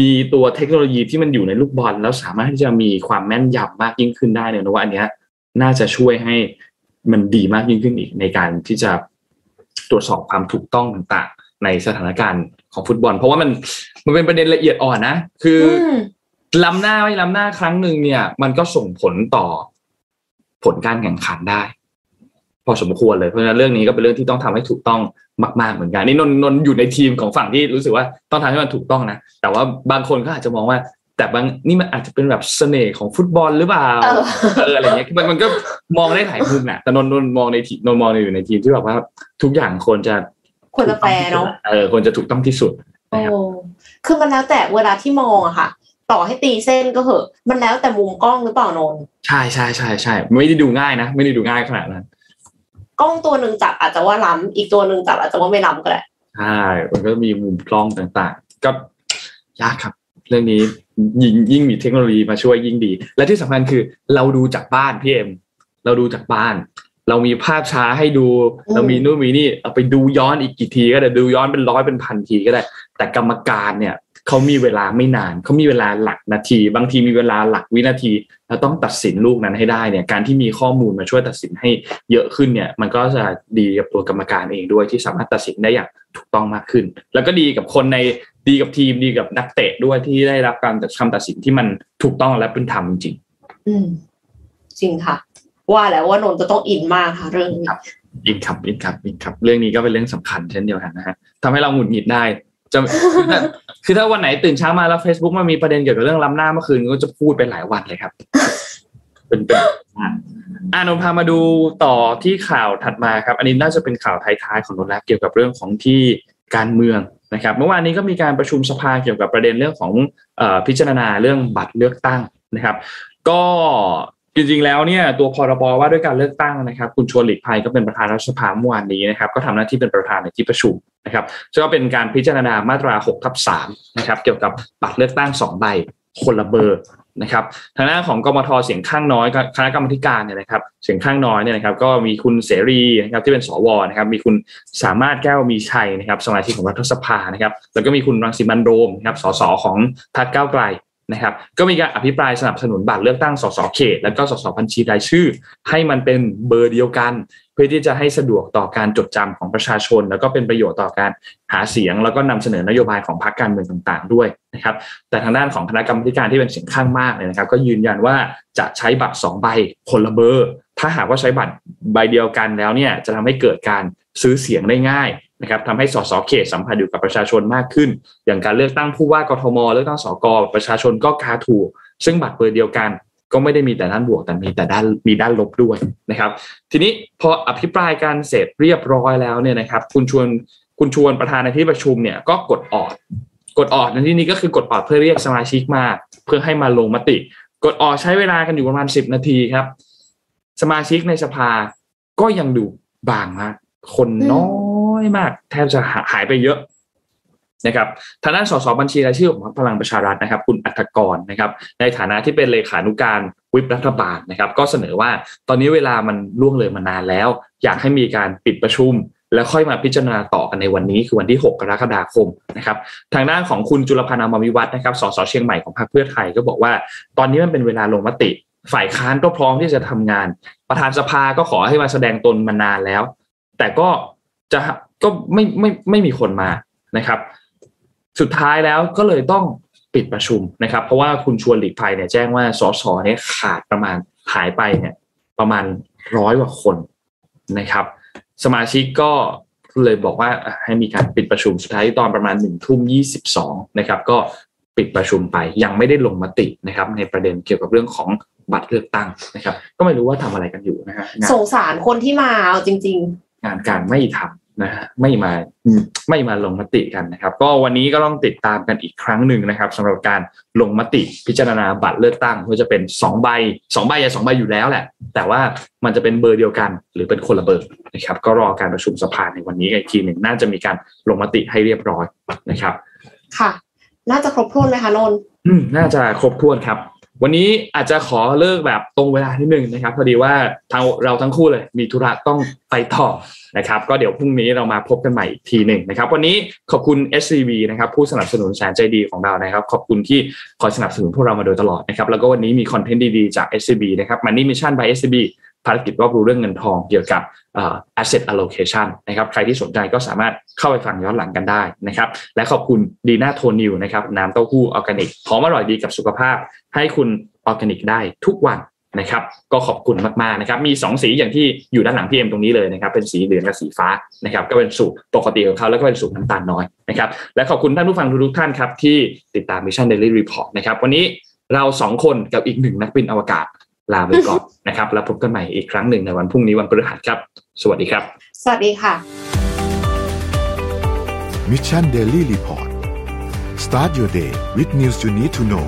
มีตัวเทคโนโลยีที่มันอยู่ในลูกบอล แล้วสามารถที่จะมีความแม่นยำมากยิ่งขึ้นได้เนี่ยนะว่าอันเนี้ยน่าจะช่วยให้มันดีมากยิ่งขึ้นอีกในการที่จะตรวจสอบความถูกต้องต่างๆ ในสถานการณ์ ของฟุตบอล เพราะว่ามันมันเป็นประเด็นละเอียดอ่อนนะ คือออืมล้ำหน้าไม่ล้ำหน้าครั้งหนึ่งเนี่ย มันก็ส่งผลต่อผลการแข่งขันได้ พอสมควรเลยเพราะฉะนั้นเรื่องนี้ก็เป็นเรื่องที่ต้องทำให้ถูกต้องมากๆเหมือนกันนี่นนท์นนท์อยู่ในทีมของฝั่งที่รู้สึกว่าต้องทำให้มันถูกต้องนะแต่ว่าบางคนก็อาจจะมองว่า แต่บางนี่มันอาจจะเป็นแบบเสน่ห์ของฟุตบอลหรือเปล่าเออเอออะไรเงี้ยมันมันก็มองได้หลายมุมแหละแต่นนท์นนท์มองในทีนนท์มองอยู่ในทีมที่แบบว่าทุกอย่างควรจะ ควรจะแฟร์เนาะเออควรจะถูกต้องที่สุดโอ้นะครับคือมันแล้วแต่เวลาที่มองอะค่ะ ต่อให้ตีเส้นก็เหอะ มันแล้วแต่มุมกล้องหรือเปล่านนท์ใช่ใช่ใช่ใช่ไม่ได้ดูง่ายนะไม่ได้ดูง่ายขนาดนั้นกล้องตัวหนึ่งจับอาจจะว่าล้ำอีกตัวหนึ่งจับอาจจะว่าไม่ล้ำก็ได้ใช่มันก็มีมุมกล้องต่างๆ ก็ยากครับ เรื่องนี้ยิ่งยิ่งมีเทคโนโลยีมาช่วยยิ่งดี และที่สำคัญคือเราดูจากบ้านพี่เอ็มเราดูจากบ้าน เรามีภาพช้าให้ดูอืมเรามีนู่นมีนี่เอาไปดูย้อนอีกกี่ทีก็ได้ดูย้อนเป็นร้อยเป็นพันทีก็ได้ แต่กรรมการเนี่ยเขามีเวลาไม่นานเขามีเวลาหลักนาที บางทีมีเวลาหลักวินาทีแล้วต้องตัดสินลูกนั้นให้ได้เนี่ยการที่มีข้อมูลมาช่วยตัดสินให้เยอะขึ้นเนี่ย มันก็จะดีกับตัวกรรมการเองด้วยที่สามารถตัดสินได้อย่างถูกต้องมากขึ้น แล้วก็ดีกับคนในดีกับทีมดีกับนักเตะด้วยที่ได้รับการคำตัดสินที่มันถูกต้องและเป็นธรรมจริง อืมจริงค่ะ ว่าแล้วว่านนจะต้องอินมากค่ะเรื่องนี้อินครับอินครับอินครับ เรื่องนี้ก็เป็นเรื่องสำคัญเช่นเดียวกันนะฮะทำให้เราหงุดหงิดได้จะคือถ้าวันไหนตื่นเช้ามาแล้ว Facebook มันมีประเด็นเกี่ยวกับเรื่องล้ำหน้าเมื่อคืนก็จะพูดไปหลายวันเลยครับ เป็นเป็นอ่านนพามาดูต่อที่ข่าวถัดมาครับ อันนี้น่าจะเป็นข่าวท้ายๆของนนท์แล้วเกี่ยวกับเรื่องของที่การเมืองนะครับเมื่อวานนี้ก็มีการประชุมสภาเกี่ยวกับประเด็นเรื่องของพิจารณาเรื่องบัตรเลือกตั้งนะครับ ก็ จริงๆแล้วเนี่ยตัวพรบว่าด้วยการเลือกตั้งนะครับ คุณชวนหลีกภัยก็เป็นประธานรัฐสภาเมื่อวานนี้นะครับ ก็ทำหน้าที่เป็นประธานในที่ประชุมนะครับก็เป็นการพิจารณามาตรา6ทับ3นะครับ เกี่ยวกับบัตรเลือกตั้ง2ใบคนละเบอร์นะครับทางด้านของกมทเสียงข้างน้อยคณะกรรมการเนี่ยนะครับเสียงข้างน้อยเนี่ยนะครับก็มีคุณเสรีนะครับที่เป็นสวนะครับมีคุณสามารถแก้วมีชัยนะครับสมาชิกของรัฐสภานะครับแล้วก็มีคุณรังสิมันโรมนะครับสสของพรรคก้าวไกล นะครับก็มีการอภิปรายสนับสนุนบัตรเลือกตั้งสสเขต แล้วก็สสบัญชีรายชื่อ ให้มันเป็นเบอร์เดียวกัน เพื่อที่จะให้สะดวกต่อการจดจำของประชาชน แล้วก็เป็นประโยชน์ต่อการหาเสียง แล้วก็นำเสนอนโยบายของพรรคการเมืองต่างๆ ด้วยนะครับแต่ทางด้านของคณะกรรมการที่เป็นเสียงข้างมากเนี่ยนะครับ ก็ยืนยันว่าจะใช้บัตร 2 ใบคนละเบอร์ ถ้าหากว่าใช้บัตรใบเดียวกันแล้วเนี่ยจะทำให้เกิดการซื้อเสียงได้ง่าย นะครับทำให้สสเขตสัมผัสอยู่กับประชาชนมากขึ้น อย่างการเลือกตั้งผู้ว่ากทมเลือกตั้งสกประชาชนก็กาถูซึ่งบัตรเบอร์เดียวกัน ก็ไม่ได้มีแต่ด้านบวกแต่มีแต่ด้านมีด้านลบด้วยนะครับ ทีนี้พออภิปรายการเสร็จเรียบร้อยแล้วเนี่ยนะครับ คุณชวนคุณชวนประธานในที่ประชุมเนี่ยก็กดออดกดออดในที่นี้ก็คือกดออดเพื่อเรียกสมาชิกมา เพื่อให้มาลงมติ กดออดใช้เวลากันอยู่ประมาณสิบนาทีครับ สมาชิกในสภาก็ยังดูบางมากคนน้อย มาก แทบจะหายไปเยอะนะครับทางด้านสสบัญชีรายชื่อของพลังประชารัฐนะครับ คุณอัฐกรนะครับ ในฐานะที่เป็นเลขานุการวิปรัฐบาลนะครับ ก็เสนอว่าตอนนี้เวลามันล่วงเลยมานานแล้ว อยากให้มีการปิดประชุม แล้วค่อยมาพิจารณาต่อกันในวันนี้คือวันที่ 6 กรกฎาคมนะครับ ทางด้านของคุณจุลพันธ์อมวิวัฒนะครับสสเชียงใหม่ของพรรคเพื่อไทยก็บอกว่า ตอนนี้มันเป็นเวลาลงมติ ฝ่ายค้านก็พร้อมที่จะทำงาน ประธานสภาก็ขอให้มาแสดงตนมานานแล้ว แต่ก็จะ ก็ไม่ไม่ไม่มีคนมานะครับ สุดท้ายแล้วก็เลยต้องปิดประชุมนะครับ เพราะว่าคุณชวนหลีกภัยเนี่ยแจ้งว่าสสเนี่ยขาดประมาณหายไปเนี่ยประมาณร้อยกว่าคนนะครับ สมาชิกก็เลยบอกว่าให้มีการปิดประชุมสุดท้ายตอนประมาณหนึ่งทุ่มยี่สิบสองนะครับ ก็ปิดประชุมไปยังไม่ได้ลงมตินะครับ ในประเด็นเกี่ยวกับเรื่องของบัตรเลือกตั้งนะครับ ก็ไม่รู้ว่าทำอะไรกันอยู่นะฮะสงสารคนที่มาเอาจริง ๆ งานการไม่ทำ นะฮะไม่มาไม่มาลงมติกันนะครับ ก็วันนี้ก็ต้องติดตามกันอีกครั้งหนึ่งนะครับสำหรับการลงมติพิจารณาบัตรเลือกตั้งว่าจะเป็น2ใบ2ใบอย่าสองใบอยู่แล้วแหละ แต่ว่ามันจะเป็นเบอร์เดียวกัน หรือเป็นคนละเบอร์นะครับ ก็รอการประชุมสภาในวันนี้อีกทีหนึ่งน่าจะมีการลงมติให้เรียบร้อยนะครับ ค่ะ น่าจะครบถ้วนไหมคะนนท์น่าจะครบถ้วนครับวันนี้อาจจะขอเลิกแบบตรงเวลาที่หนึ่งนะครับ พอดีว่าทางเราทั้งคู่เลย มีธุระต้องไปต่อ นะครับก็เดี๋ยวพรุ่งนี้เรามาพบกันใหม่อีกทีหนึ่งนะครับ วันนี้ขอบคุณ SCB นะครับผู้สนับสนุนแสนใจดีของเรานะครับ ขอบคุณที่คอยสนับสนุนพวกเรามาโดยตลอดนะครับแล้วก็วันนี้มี content ดีๆจาก SCB นะครับ Money Mission by SCB ภารกิจรอบรู้เรื่องเงินทองเกี่ยวกับ asset allocation นะครับใครที่สนใจก็สามารถเข้าไปฟังย้อนหลังกันได้นะครับและขอบคุณดีน่าโทนิวนะครับน้ำเต้าหู้ออร์แกนิกหอมอร่อยดีกับสุขภาพ ให้คุณออร์แกนิกได้ทุกวัน นะครับ ก็ขอบคุณมากๆนะครับ มี 2 สีอย่างที่อยู่ด้านหลังพี่เอ็มตรงนี้เลยนะครับ เป็นสีเหลืองกับสีฟ้านะครับ ก็เป็นสูตรปกติของเขาแล้วก็เป็นสูตรน้ำตาลน้อยนะครับ และขอบคุณท่านผู้ฟังทุกท่านครับที่ติดตาม Mission Daily Report นะครับ วันนี้เราสองคนกับอีกหนึ่งนักบินอวกาศลาไปก่อนนะครับ แล้วพบกันใหม่อีกครั้งหนึ่งในวันพรุ่งนี้วันพฤหัสครับ สวัสดีครับ สวัสดีค่ะ Mission Daily Report start your day with news you need to know